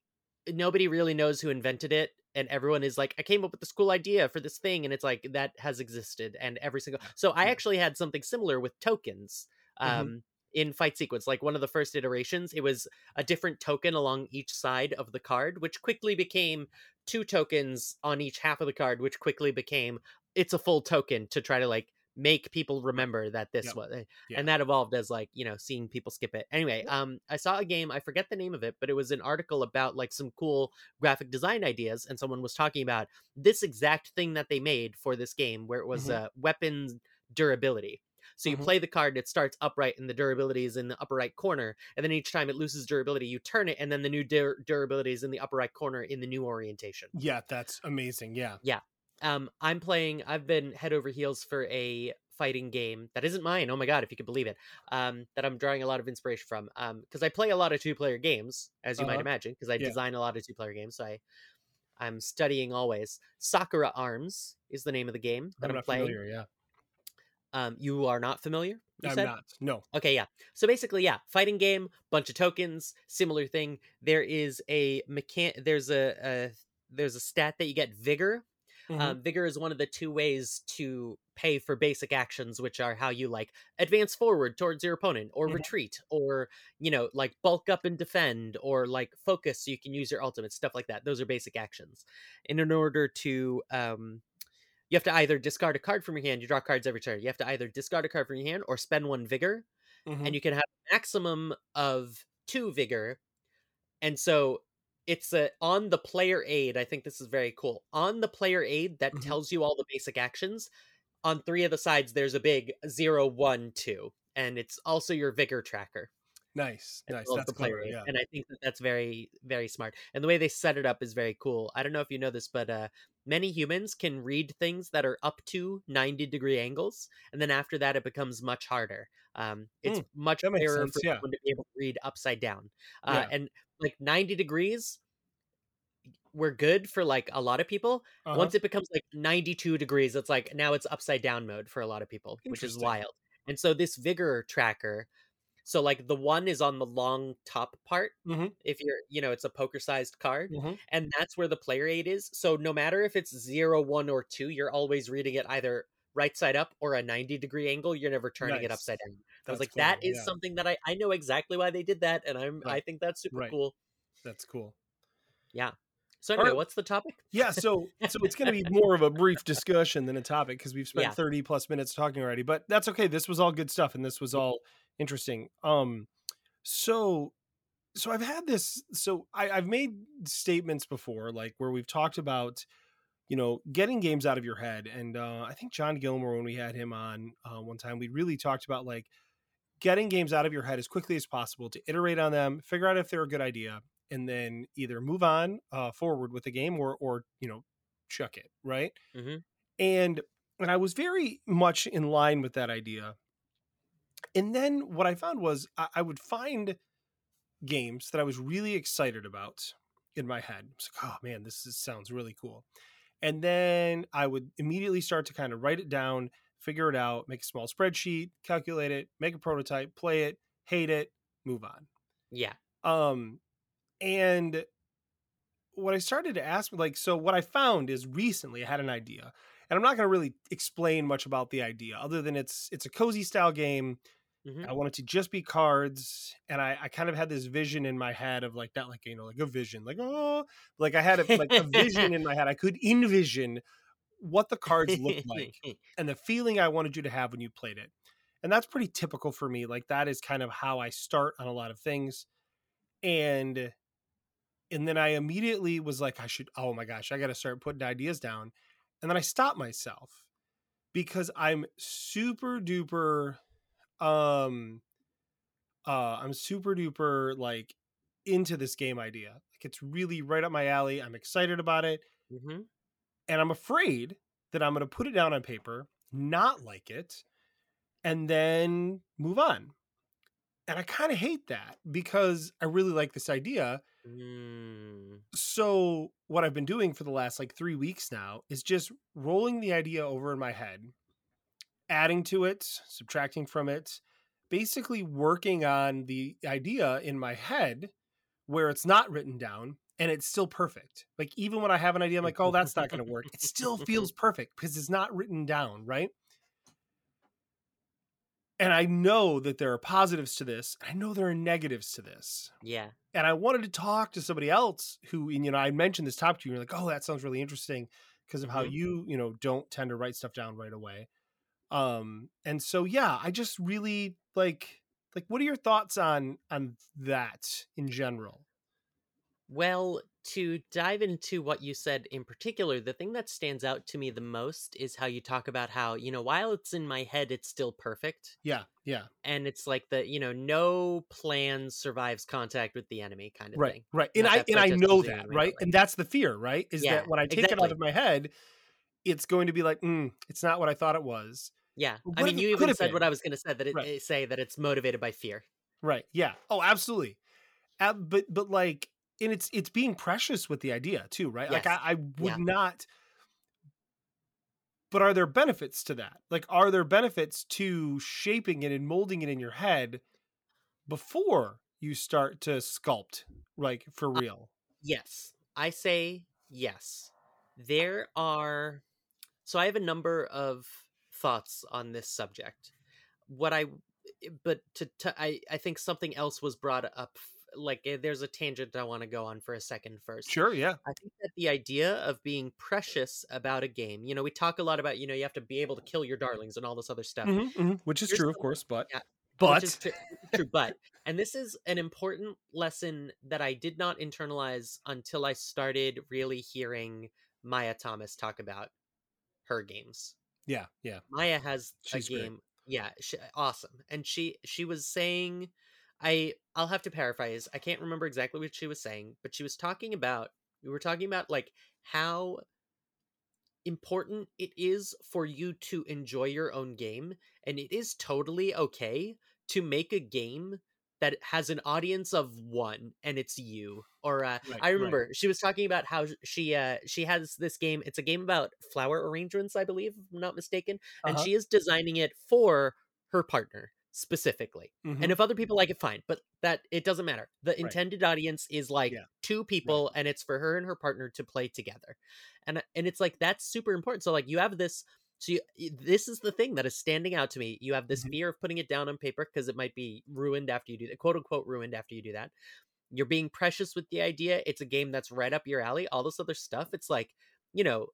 nobody really knows who invented it and everyone is like i came up with this cool idea for this thing and it's like that has existed and every single so i actually had something similar with tokens Mhm. um in fight sequence like one of the first iterations it was a different token along each side of the card which quickly became two tokens on each half of the card which quickly became it's a full token to try to like make people remember that this Yep. was eh, Yeah. and that evolved as like you know seeing people skip it anyway um i saw a game i forget the name of it but it was an article about like some cool graphic design ideas and someone was talking about this exact thing that they made for this game where it was Mhm. uh, weapons durability so you Mhm. play the card it starts upright and the durability is in the upper right corner and then each time it loses durability you turn it and then the new dur- durability is in the upper right corner in the new orientation Yeah, that's amazing. Yeah. Yeah. Um i'm playing i've been head over heels for a fighting game that isn't mine oh my god if you could believe it um that i'm drawing a lot of inspiration from um because i play a lot of two player games as you might Uh-huh. imagine because i Yeah. design a lot of two player games so i i'm studying always sakura arms is the name of the game that I'm i'm, playing familiar. Yeah. um you are not familiar you I'm said? not. No. Okay, yeah. So basically, yeah, fighting game, bunch of tokens, similar thing. There is a mechan. There's a, a there's a stat that you get vigor. Mhm. Um, vigor is one of the two ways to pay for basic actions, which are how you like advance forward towards your opponent, or Mhm. retreat, or you know, like bulk up and defend, or like focus so you can use your ultimate stuff like that. Those are basic actions. And in order to um, you have to either discard a card from your hand. You draw cards every turn. You have to either discard a card from your hand or spend one vigor Mhm. and you can have a maximum of two vigor. And so it's a on the player aid. I think this is very cool. On the player aid that Mhm. tells you all the basic actions. On three of the sides, there's a big zero, one, two, and it's also your vigor tracker nice. Nice. well That's the player clever. Yeah. And I think that that's very, very smart. And the way they set it up is very cool. I don't know if you know this, but uh, many humans can read things that are up to 90 degree angles. And then after that, it becomes much harder. Um, it's much that makes rarer for yeah. someone to be able to read upside down. Uh, Yeah. And like 90 degrees, we're good for like a lot of people. Uh-huh. Once it becomes like 92 degrees, it's like now it's upside down mode for a lot of people, which is wild. And so this vigor tracker, so like the one is on the long top part. Mhm. If you're, you know, it's a poker sized card, Mhm. and that's where the player aid is. So no matter if it's zero, one, or two, you're always reading it either right side up or a 90 degree angle. You're never turning it upside down. I was like, clever, that is yeah. something that I, I know exactly why they did that, and I'm I think that's super Right. cool. That's cool. Yeah so anyway, right. what's the topic? Yeah, so so it's going to be more of a brief discussion than a topic because we've spent Yeah. 30 plus minutes talking already, but that's okay. This was all good stuff and this was all interesting. Um so so I've had this. So I, I've made statements before, like where we've talked about, you know, getting games out of your head. And uh, I think John Gilmore, when we had him on uh, one time, we really talked about like getting games out of your head as quickly as possible to iterate on them, figure out if they're a good idea, and then either move on uh, forward with the game or or you know chuck it right. hmm And and I was very much in line with that idea. And then what I found was I, I would find games that I was really excited about in my head. It's like, oh man, this is, sounds really cool. And then I would immediately start to kind of write it down, figure it out, make a small spreadsheet, calculate it, make a prototype, play it, hate it, move on. Yeah. Um, and what I started to ask, like, so what I found is recently I had an idea, and I'm not going to really explain much about the idea, other than it's it's a cozy style game. Hmm I wanted to just be cards, and I, I kind of had this vision in my head of like that, like you know like a vision, like oh, like I had a, like a vision in my head. I could envision what the cards looked like and the feeling I wanted you to have when you played it. And that's pretty typical for me. Like that is kind of how I start on a lot of things. And and then I immediately was like, I should, oh my gosh, I gotta start putting ideas down. And then I stopped myself because I'm super duper um uh I'm super duper like into this game idea. Like it's really right up my alley. I'm excited about it hmm and I'm afraid that I'm going to put it down on paper, not like it, and then move on. And I kind of hate that because I really like this idea. Mm. So, what I've been doing for the last like three weeks now is just rolling the idea over in my head, adding to it, subtracting from it, basically working on the idea in my head where it's not written down and it's still perfect. Like even when I have an idea, I'm like, oh, that's not going to work. It still feels perfect because it's not written down, right? And I know that there are positives to this. I know there are negatives to this. Yeah. And I wanted to talk to somebody else who, you know, I mentioned this topic to you. And you're like, oh, that sounds really interesting because of how Mhm. you, you know, don't tend to write stuff down right away. Um, and so yeah, I just really like like what are your thoughts on on that in general? Well, to dive into what you said in particular, the thing that stands out to me the most is how you talk about how, you know, while it's in my head, it's still perfect. Yeah, yeah. And it's like the, you know, no plan survives contact with the enemy kind of right thing. right and i and i know that right and that's the fear right is Yeah, that when i take it out of my head it's going to be like mm, it's not what i thought it was Yeah. I mean, you even said what? I was going to say that it Right. eh, say that it's motivated by fear. right yeah oh absolutely Ab- but but like and it's it's being precious with the idea too right like i, I would Yeah. not but are there benefits to that like are there benefits to shaping it and molding it in your head before you start to sculpt like for Uh, real Yes. I say yes. There are so I have a number of thoughts on this subject. What I but to, to I I think something else was brought up like eh, there's a tangent I want to go on for a second first. sure yeah I think that the idea of being precious about a game, you know, we talk a lot about, you know, you have to be able to kill your darlings and all this other stuff. Mhm, mhm, which is Here's true of course but yeah, but which is tr- true. But and this is an important lesson that I did not internalize until I started really hearing Maya Thomas talk about her games. Yeah yeah Maya has She's a great. game, yeah, sh uh, awesome, and she she was saying, I I'll have to paraphrase. I can't remember exactly what she was saying, but she was talking about we were talking about like how important it is for you to enjoy your own game and it is totally okay to make a game that has an audience of one and it's you or uh, Right, i right. remember she was talking about how she uh she has this game it's a game about flower arrangements i believe if i'm not mistaken and Uh-huh. she is designing it for her partner specifically Mhm. and if other people like it fine but that it doesn't matter the intended audience is like Yeah. two people and it's for her and her partner to play together and and it's like that's super important so like you have this so you, this is the thing that is standing out to me you have this Mhm. fear of putting it down on paper because it might be ruined after you do that quote unquote ruined after you do that you're being precious with the idea it's a game that's right up your alley all this other stuff it's like you know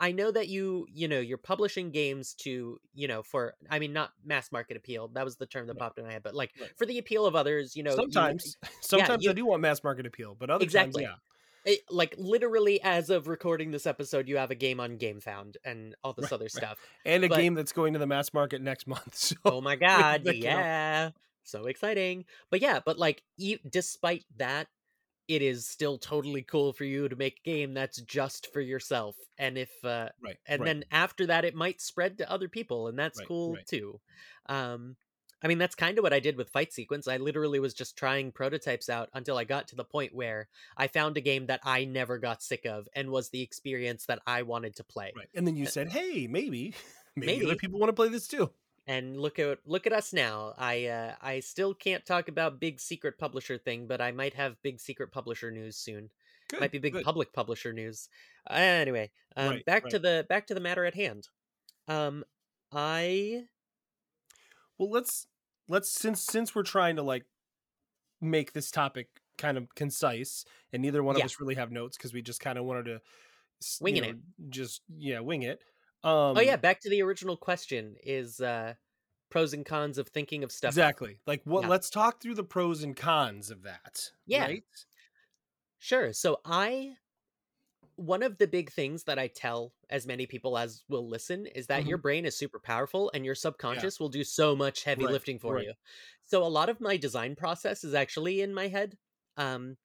I know that you, you know, you're publishing games to, you know, for I mean not mass market appeal. That was the term that Right. popped in my head, but like Right. for the appeal of others, you know, you- sometimes, sometimes you- I do want mass market appeal, but other Exactly. times, it, like literally as of recording this episode, you have a game on GameFound and all this Right, other right. stuff. and a but- game that's going to the mass market next month. So Oh my god, yeah. So exciting. But yeah, but like e- despite that, it is still totally cool for you to make a game that's just for yourself. And if uh right, and then after that it might spread to other people and that's cool too. Um I mean that's kind of what I did with Fight Sequence. I literally was just trying prototypes out until I got to the point where I found a game that I never got sick of and was the experience that I wanted to play. right, and then you said, "Hey, maybe, maybe, other people want to play this too." and look at look at us now. I uh, I still can't talk about big secret publisher thing, but I might have big secret publisher news soon. Good, might be big good. public publisher news. Uh, anyway, um, Right, back to the back to the matter at hand. Um, I Well, let's let's since since we're trying to like make this topic kind of concise, and neither one Yeah. of us really have notes because we just kind of wanted to know, it. just yeah, wing it. Um, oh yeah, back to the original question is uh, pros and cons of thinking of stuff. exactly. Like what? Yeah. Let's talk through the pros and cons of that. Yeah. right? Sure. So I one of the big things that I tell as many people as will listen is that Mm-hmm. your brain is super powerful and your subconscious will do so much heavy Right, lifting for right. you. So a lot of my design process is actually in my head. Um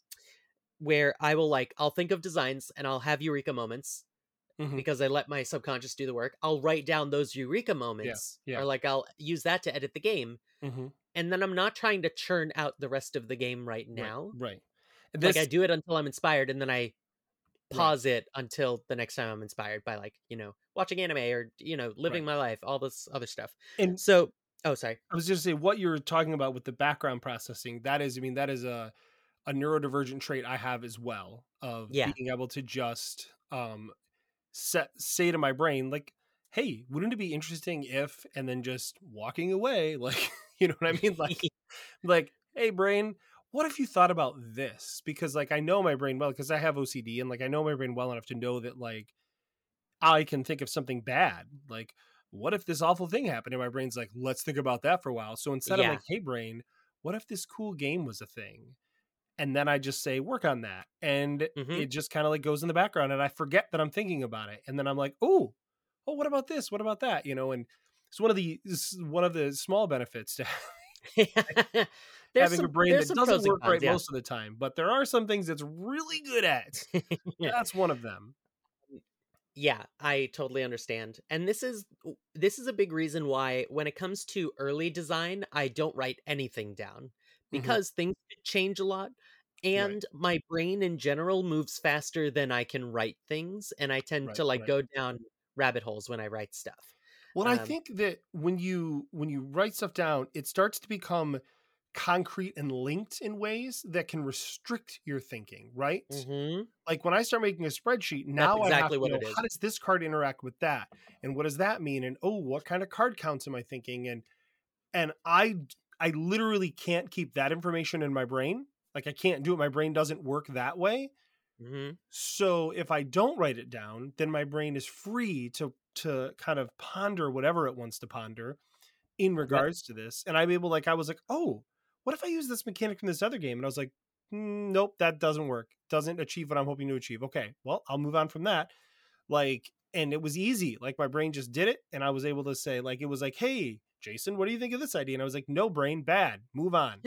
where I will like I'll think of designs and I'll have eureka moments Mhm. because I let my subconscious do the work. I'll write down those eureka moments yeah. or like I'll use that to edit the game Mhm. and then I'm not trying to churn out the rest of the game right Right, now right. And like I do it until I'm inspired, and then I Right. pause it until the next time I'm inspired by like you know watching anime or you know living my life, all this other stuff. and So, oh sorry, I was just saying what you're talking about with the background processing. That is, I mean, that is a a neurodivergent trait I have as well of Yeah. being able to just um set say to my brain like, "Hey, wouldn't it be interesting if?" and then just walking away, like, you know what I mean? Like, like, "Hey, brain." What if you thought about this? Because like I know my brain well because I have OCD and like I know my brain well enough to know that like I can think of something bad. Like, what if this awful thing happened? And my brain's like, let's think about that for a while. So instead Yeah. of like, hey brain, what if this cool game was a thing? And then I just say, work on that. And Mhm. it just kind of like goes in the background and I forget that I'm thinking about it. And then I'm like, oh, oh, what about this? What about that? You know, and it's one of the it's one of the small benefits to there's having some, a brain that doesn't work cons, right yeah. most of the time. But there are some things that's really good at. That's one of them. yeah i totally understand and this is this is a big reason why when it comes to early design i don't write anything down because things change a lot and my brain in general moves faster than i can write things and i tend Right, to like right. go down rabbit holes when i write stuff Well, I Um, think that when you when you write stuff down, it starts to become concrete and linked in ways that can restrict your thinking, right? Mhm. Like when I start making a spreadsheet, now I have exactly to what know how does this card interact with that, and what does that mean, and oh, what kind of card counts am I thinking, and and I I literally can't keep that information in my brain. Like I can't do it. My brain doesn't work that way. Mhm. So if I don't write it down, then my brain is free to to kind of ponder whatever it wants to ponder in regards to this. And I'm able like I was like, "Oh, what if I use this mechanic from this other game?" And I was like, "Mm, "Nope, that doesn't work. Doesn't achieve what I'm hoping to achieve." Okay, well, I'll move on from that. Like and it was easy. Like my brain just did it and I was able to say like it was like, "Hey, Jason, what do you think of this idea?" And I was like, "No, brain, bad. Move on.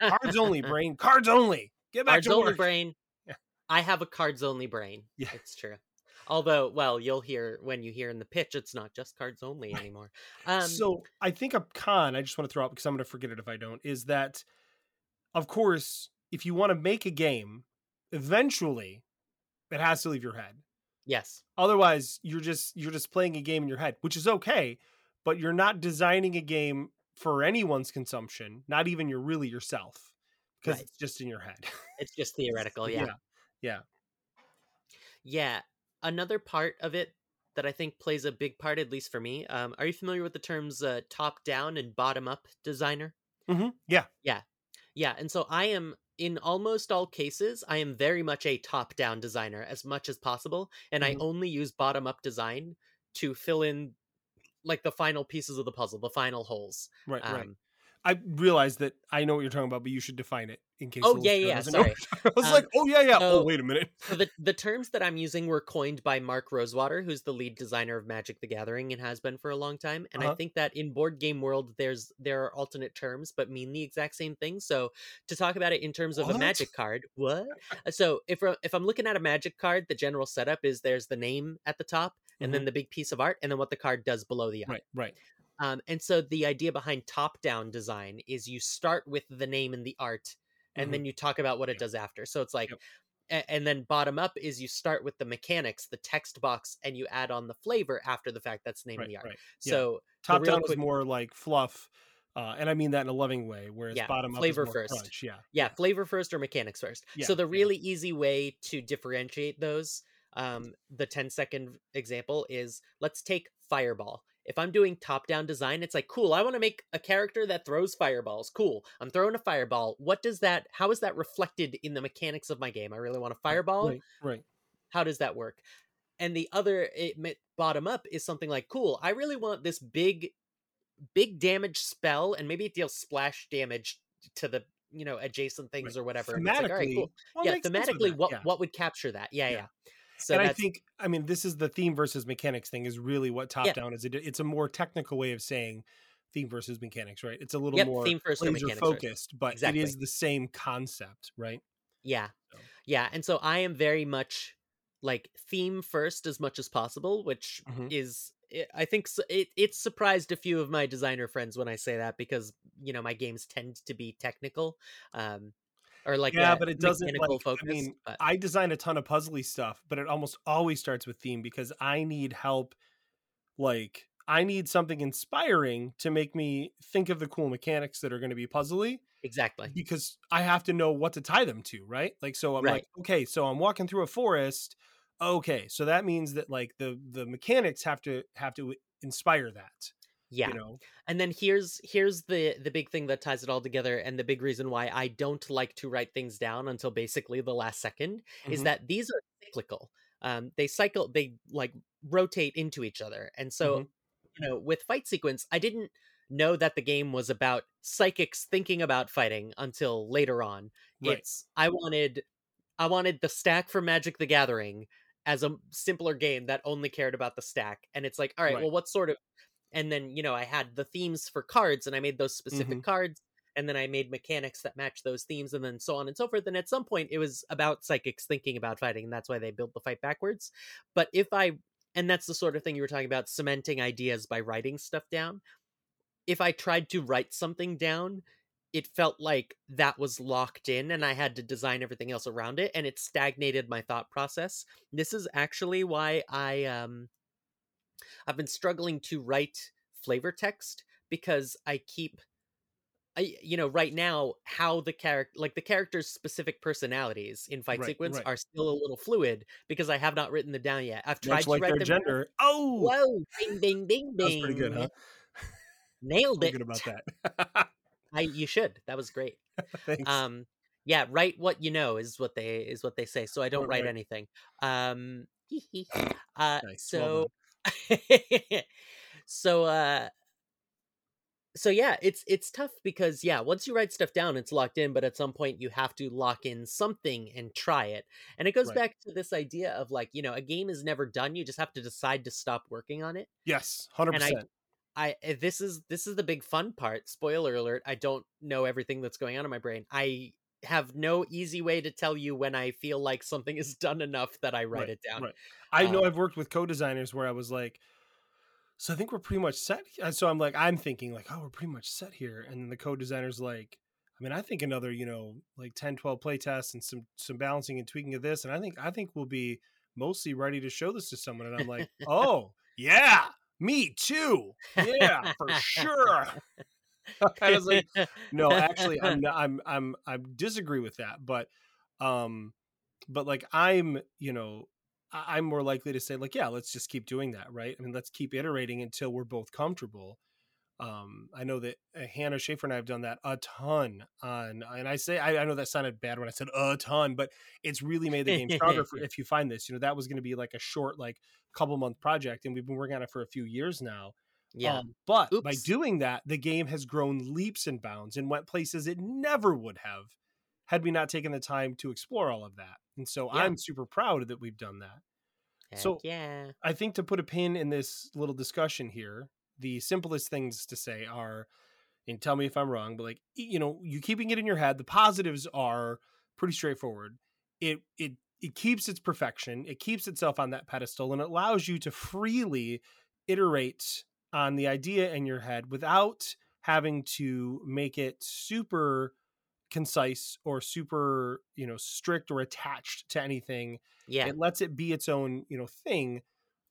Cards only, brain. Cards only. Get back cards to only work." brain Yeah. i have a cards only brain Yeah. it's true although well you'll hear when you hear in the pitch it's not just cards only anymore um so I think a con I just want to throw out because I'm going to forget it if I don't is that, of course, if you want to make a game, eventually, it has to leave your head. yes Otherwise, you're just you're just playing a game in your head, which is okay, but you're not designing a game for anyone's consumption, not even your really yourself, because Right. it's just in your head. it's just theoretical yeah. yeah, yeah. Yeah. Another part of it that I think plays a big part, at least for me. Um, are you familiar with the terms uh, top down and bottom up designer? Mhm, yeah. Yeah. Yeah. And so I am in almost all cases, I am very much a top-down designer as much as possible, and I Mhm. only use bottom-up design to fill in like the final pieces of the puzzle, the final holes. Right, right. Um, I realize that I know what you're talking about, but you should define it in case. Oh, yeah, yeah, sorry. I was Um, like, oh yeah, yeah. oh wait a minute. so the the terms that I'm using were coined by Mark Rosewater, who's the lead designer of Magic the Gathering and has been for a long time. And I Uh-huh. think that in board game world, there's there are alternate terms but mean the exact same thing. So to talk about it in terms of What? a Magic card, what? Uh, so if if I'm looking at a Magic card, the general setup is there's the name at the top, and then the big piece of art, and then what the card does below the art. Right, right. Um, and so the idea behind top-down design is you start with the name and the art, and Mhm. then you talk about what it does after. So it's like, Yep. a- and then bottom up is you start with the mechanics, the text box, and you add on the flavor after the fact. That's the name Right, of the art. right. Yeah. So Top real down is more like fluff, uh, and I mean that in a loving way. Whereas Yeah, bottom up flavor is more first. crunch. Yeah, yeah, flavor first or mechanics first. Yeah, so the yeah. really easy way to differentiate those, um, the 10 second example is let's take Fireball. If I'm doing top down design, it's like, cool, I want to make a character that throws fireballs. Cool. I'm throwing a fireball. What does that, how is that reflected in the mechanics of my game? I really want a fireball. Right, right. How does that work? And the other it, bottom up is something like, cool, I really want this big, big damage spell, and maybe it deals splash damage to the, you know, adjacent things or whatever. It's like, all right, cool yeah thematically what yeah. what would capture that yeah yeah, Yeah. So and I think, I mean, this is the theme versus mechanics thing. Is really what top Yeah. down is. It, it's a more technical way of saying theme versus mechanics, right? It's a little yep more theme versus mechanics focused, but Exactly. it is the same concept, right? yeah So. yeah and so i am very much like theme first as much as possible which Mhm. is i I think it, it surprised a few of my designer friends when i say that because you know my games tend to be technical um or like yeah, but it doesn't. Like, focus I mean, but I design a ton of puzzly stuff, but it almost always starts with theme because I need help. Like, I need something inspiring to make me think of the cool mechanics that are going to be puzzly exactly because I have to know what to tie them to, right? Like, so I'm Right. like, okay, so I'm walking through a forest. Okay, so that means that like the the mechanics have to have to inspire that. Yeah You know, and then here's here's the the big thing that ties it all together and the big reason why i don't like to write things down until basically the last 2nd is Mhm. that these are cyclical um they cycle they like rotate into each other and so Mhm. you know with fight sequence i didn't know that the game was about psychics thinking about fighting until later on Right. it's i wanted i wanted the stack for magic the gathering as a simpler game that only cared about the stack and it's like all right, Right. well what sort of and then you know i had the themes for cards and i made those specific Mhm. cards and then i made mechanics that match those themes and then so on and so forth and at some point it was about psychics thinking about fighting and that's why they built the fight backwards. But if i and that's the sort of thing you were talking about cementing ideas by writing stuff down. If i tried to write something down it felt like that was locked in and i had to design everything else around it and it stagnated my thought process. This is actually why i um i've been struggling to write flavor text because i keep I, you know, right now, how the character, like the character's specific personalities in fight Right, sequence, right. are still a little fluid because I have not written them down yet. I've tried much to like write their them. down. gender. Oh, Whoa! Bing, bing, bing, bing. that pretty good, huh? Nailed it. good about that. I, you should. That was great. Thanks. Um, yeah, write what you know is what they is what they say. So I don't Right, write anything. Um, uh, Nice, well so, uh, so yeah, it's it's tough because yeah, once you write stuff down, it's locked in. But at some point, you have to lock in something and try it. And it goes Right. back to this idea of like you know, a game is never done. You just have to decide to stop working on it. yes, hundred and I- percent. I this is this is the big fun part. Spoiler alert, I don't know everything that's going on in my brain. I have no easy way to tell you when I feel like something is done enough that I write Right, it down. right. I know Um, I've worked with co-designers where I was like, so I think we're pretty much set. uh, So I'm like, I'm thinking like, oh, we're pretty much set here. And then the co-designer's like, I mean, I think another, you know, like 10, 12 play tests and some some balancing and tweaking of this. And I think I think we'll be mostly ready to show this to someone. And I'm like, oh, yeah, me too. Yeah, for sure. I was like, no, actually, I'm not, I'm I'm I disagree with that, but um, but like I'm you know I'm more likely to say like yeah, let's just keep doing that, right? I mean, let's keep iterating until we're both comfortable. um, I know that uh, Hannah Schaefer and I have done that a ton on, and I say I, I know that sounded bad when I said a ton, but it's really made the game stronger for, if you find this. You know, that was going to be like a short, like couple month project, and we've been working on it for a few years now. Yeah. Um, but by doing that, the game has grown leaps and bounds and went places it never would have had we not taken the time to explore all of that. And so Yeah. I'm super proud that we've done that. Heck so- yeah. I think to put a pin in this little discussion here, the simplest things to say are, and tell me if I'm wrong, but like you know, you keeping it in your head. The positives are pretty straightforward. It it it keeps its perfection. It keeps itself on that pedestal, and it allows you to freely iterate on the idea in your head without having to make it super concise or super you know strict or attached to anything Yeah. it lets it be its own you know thing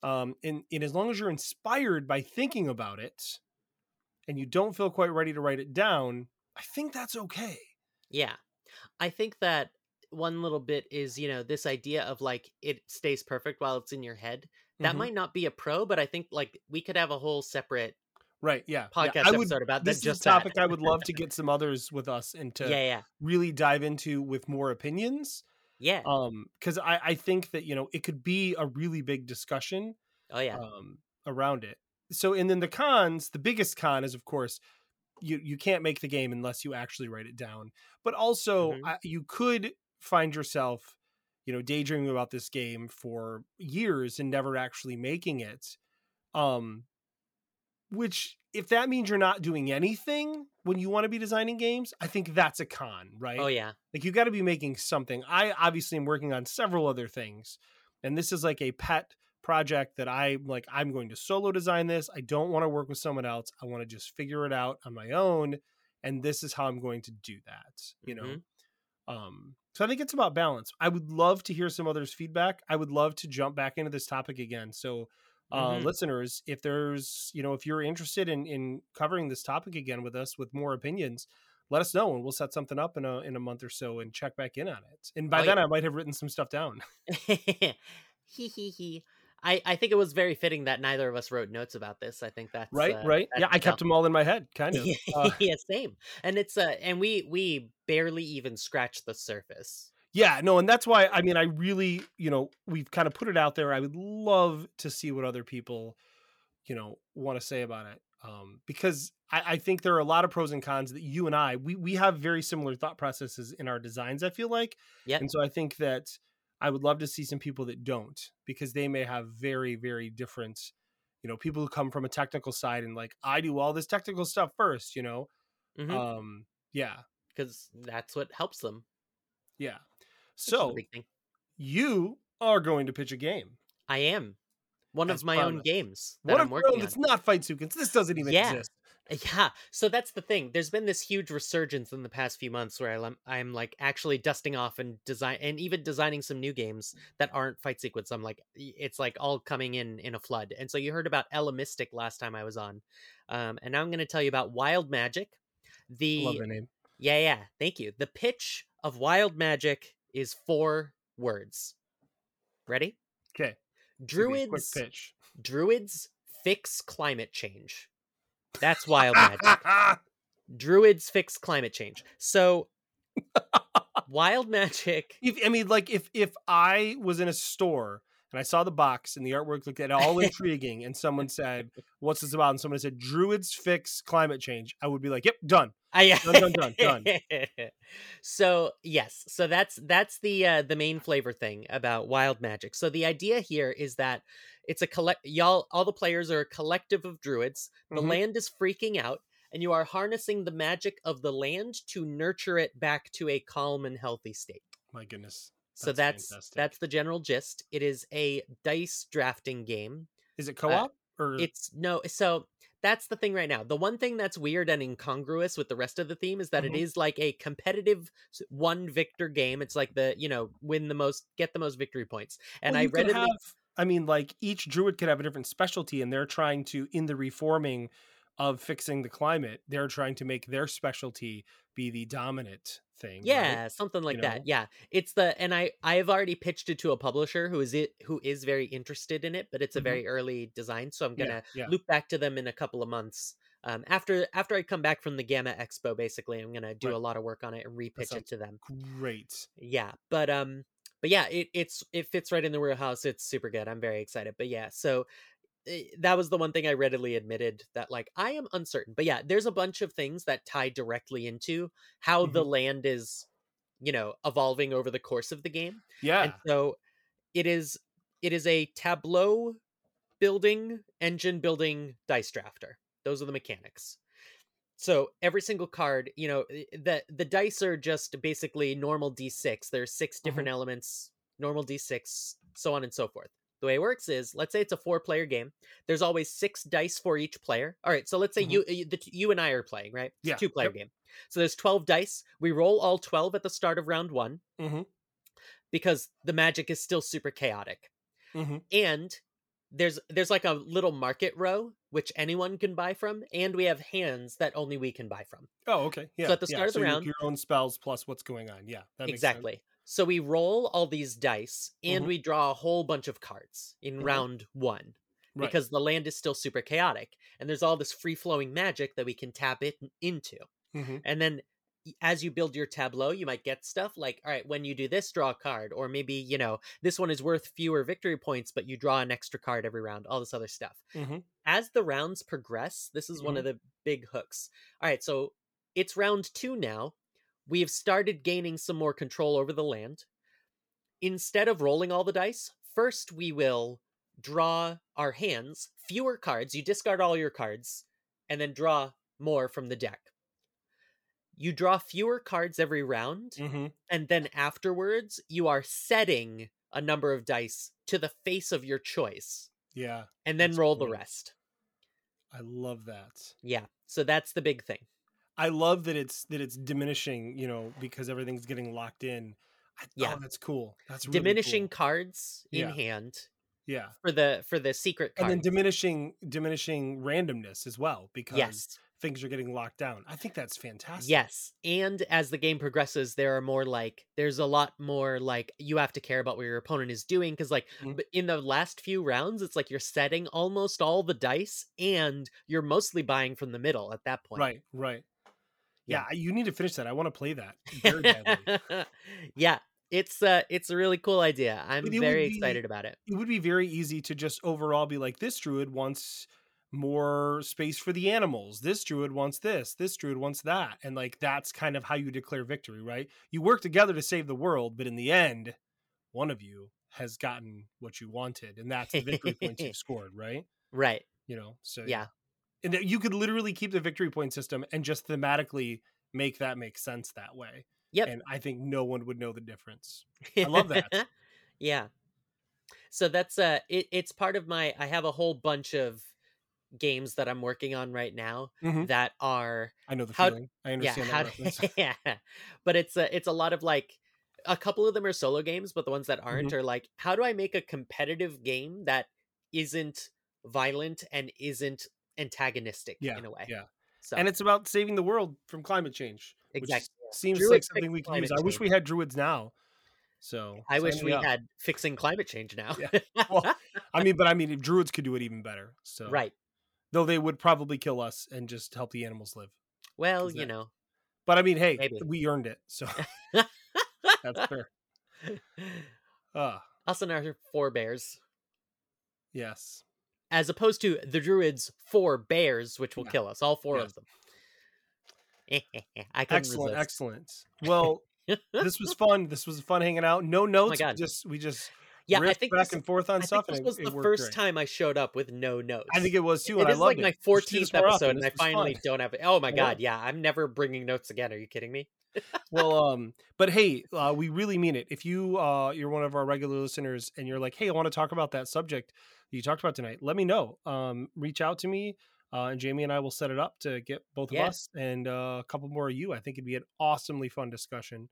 um and, and as long as you're inspired by thinking about it and you don't feel quite ready to write it down i think that's okay Yeah. I think that one little bit is, you know, this idea of like it stays perfect while it's in your head. That Mhm. might not be a pro, but I think like we could have a whole separate right yeah Yeah, podcast I would, episode about this Just a topic i would love to get some others with us and to yeah, yeah, really dive into with more opinions yeah. um because i i think that you know it could be a really big discussion oh yeah, um, around it. So, and then the cons, the biggest con is, of course, you you can't make the game unless you actually write it down. But also, Mhm. I, you could find yourself, you know, daydreaming about this game for years and never actually making it. Um, which, if that means you're not doing anything when you want to be designing games, I think that's a con, right? oh yeah, like you got to be making something i obviously am working on several other things and this is like a pet project that i like i'm going to solo design this i don't want to work with someone else i want to just figure it out on my own and this is how i'm going to do that you know Mhm. um so i think it's about balance i would love to hear some others feedback i would love to jump back into this topic again so uh, Mhm. listeners if there's you know if you're interested in in covering this topic again with us with more opinions let us know and we'll set something up in a in a month or so and check back in on it and by Oh, then yeah. i might have written some stuff down he he he. I I think it was very fitting that neither of us wrote notes about this. I think that's right uh, right yeah i kept them all in my head kind of uh, yeah, same. And it's uh, and we we barely even scratched the surface. yeah no and that's why i mean i really you know we've kind of put it out there i would love to see what other people you know want to say about it um because I, I think there are a lot of pros and cons that you and i we we have very similar thought processes in our designs i feel like yeah, and so i think that i would love to see some people that don't because they may have very very different you know people who come from a technical side and like i do all this technical stuff first you know? Because um yeah. Because that's what helps them. yeah. So you are going to pitch a game. I am one of my own games that what I'm if working it's not fight sequence this doesn't even Yeah. exist Yeah, so that's the thing. There's been this huge resurgence in the past few months where I'm, I'm like actually dusting off and design and even designing some new games that aren't fight sequence. I'm like, it's like all coming in in a flood. And so you heard about Ella Mystic last time I was on, um, and now I'm going to tell you about Wild Magic. The love that name yeah yeah thank you. The pitch of Wild Magic is four words. Ready? okay Druids pitch druids fix climate change. That's Wild Magic. druids fix climate change so wild magic If, I mean, like if if I was in a store and I saw the box and the artwork looked at all intriguing, and someone said, "What's this about?" and someone said, "Druids fix climate change," I would be like, "Yep, done." I, Done, done, done, so yes so that's that's the uh the main flavor thing about wild magic so the idea here is that it's a collect y'all all the players are a collective of druids the Mhm. land is freaking out and you are harnessing the magic of the land to nurture it back to a calm and healthy state My goodness. So That's that's fantastic. that's the general gist it is a dice drafting game Is it co-op or it's no so that's the thing right now the one thing that's weird and incongruous with the rest of the theme is that it Mhm. is like a competitive one victor game it's like the you know win the most get the most victory points and Well, i read it have. I mean, like each druid could have a different specialty, and they're trying to, in the reforming of fixing the climate, they're trying to make their specialty be the dominant thing. right? yeah something like You that know? yeah it's the and i i have already pitched it to a publisher who is it who is very interested in it but it's a Mhm. very early design so i'm gonna yeah, yeah. loop back to them in a couple of months Um, after after I come back from the GAMA Expo, basically, I'm gonna do Right. a lot of work on it and repitch it to them. Great. Yeah, but um, but yeah, it it's it fits right in the wheelhouse. It's super good. I'm very excited. But yeah, so Eh, that was the one thing I readily admitted that like I am uncertain. But yeah, there's a bunch of things that tie directly into how the mm-hmm. land is, you know, evolving over the course of the game. Yeah. And so it is it is a tableau building, engine building dice drafter. Those are the mechanics. So every single card, you know, eh, the the dice are just basically normal d6. There's six mm-hmm. different elements, normal d6, so on and so forth. The way it works is, let's say it's a four-player game. There's always six dice for each player. All right, so let's say Mhm. you you- the, you and I are playing, right? It's a Yeah, two-player yep. game. So there's 12 dice. We roll all 12 at the start of round 1 Mhm. because the magic is still super chaotic Mhm. and there's there's like a little market row which anyone can buy from and we have hands that only we can buy from Oh, okay. Yeah. at the yeah. start of the so round- your own spells plus what's going on. Yeah. That makes sense. exactly so we roll all these dice and Mhm. we draw a whole bunch of cards in Mhm. round one Right. because the land is still super chaotic and there's all this free flowing magic that we can tap it into Mhm. and then as you build your tableau you might get stuff like all right when you do this draw a card or maybe you know this one is worth fewer victory points but you draw an extra card every round all this other stuff Mhm. as the rounds progress this is one of the big hooks all right so it's round two now we have started gaining some more control over the land instead of rolling all the dice first we will draw our hands fewer cards you discard all your cards and then draw more from the deck you draw fewer cards every round Mhm. and then afterwards you are setting a number of dice to the face of your choice Yeah. and then roll the rest I love that. yeah so that's the big thing I love that it's that it's diminishing, you know, because everything's getting locked in. I, Yeah. Oh, that's cool. That's really diminishing cool. cards in Yeah. hand Yeah. for the for the secret And then diminishing diminishing randomness as well because yes things are getting locked down. I think that's fantastic. yes and as the game progresses there are more like there's a lot more like you have to care about what your opponent is doing because like Mhm. in the last few rounds it's like you're setting almost all the dice and you're mostly buying from the middle at that point Right, right. Yeah. Yeah, you need to finish that. I want to play that very yeah, it's uh it's a really cool idea. I'm But it would very be- excited about it. it would be very easy to just overall be like this druid wants more space for the animals this druid wants this this druid wants that and like that's kind of how you declare victory right you work together to save the world but in the end one of you has gotten what you wanted and that's the victory points you've scored right Right. you know so Yeah. And you could literally keep the victory point system and just thematically make that make sense that way Yep. and i think no one would know the difference I love that. yeah. So that's uh it, it's part of my I have a whole bunch of games that I'm working on right now Mhm. that are i know the How- feeling i yeah, understand how that yeah. But it's a it's a lot of like a couple of them are solo games, but the ones that Mm-hmm. aren't are like how do I make a competitive game that isn't violent and isn't antagonistic yeah in a way. yeah So and it's about saving the world from climate change. which Exactly, seems Druids like something we can use. I wish we had druids now. So I wish we up. had fixing climate change now. Yeah. Well, I mean, but I mean, druids could do it even better. So right. though they would probably kill us and just help the animals live. Well, you that- know. But I mean, hey, Maybe. we earned it, so that's fair. Ah, Us and our forebears. yes. As opposed to the druids four bears, which will Yeah. kill us, all four Yeah. of them. I Excellent, resist. excellent. Well, this was fun. This was fun hanging out. No notes. we Oh God. just we just yeah, I think back this, and forth on I stuff. this was it, the it first great. time I showed up with no notes. I think it was too, It and I is like it. my We should do 14th this more often. episode, and I was fun. finally don't have it. Oh my god, yeah, I'm never bringing notes again. Are you kidding me? well um but hey uh, we really mean it if you uh you're one of our regular listeners and you're like hey i want to talk about that subject you talked about tonight let me know um reach out to me uh, and jamie and i will set it up to get both Yeah. of us and uh, a couple more of you i think it'd be an awesomely fun discussion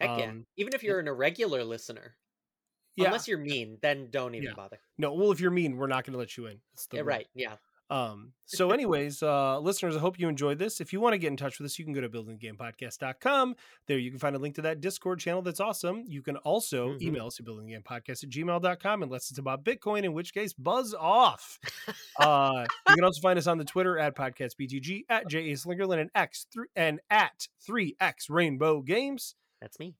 Heck yeah. Um, Even if you're an irregular listener, yeah unless you're mean, then don't even Yeah. bother. no well if you're mean we're not going to let you in That's the Yeah, right. Yeah. Um, so, anyways, uh, listeners, I hope you enjoyed this. If you want to get in touch with us, you can go to buildinggamepodcast.com. There you can find a link to that Discord channel that's awesome. You can also Mhm. email us at buildinggamepodcast at gmail.com unless it's about Bitcoin, in which case, buzz off. uh, you can also find us on the Twitter at podcastbtg, at J.A. Slingerland, and X three and at 3X Rainbow Games. That's me.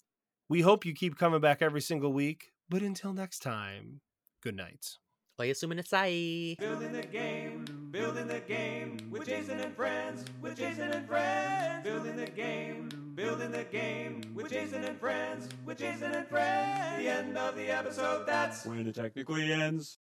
We hope you keep coming back every single week. But until next time, good night. Oyasumi Nasai. Building the game, building the game with Jason and friends, with Jason and friends. Building the game, building the game with Jason and friends, with Jason and friends. The end of the episode, that's When it technically ends.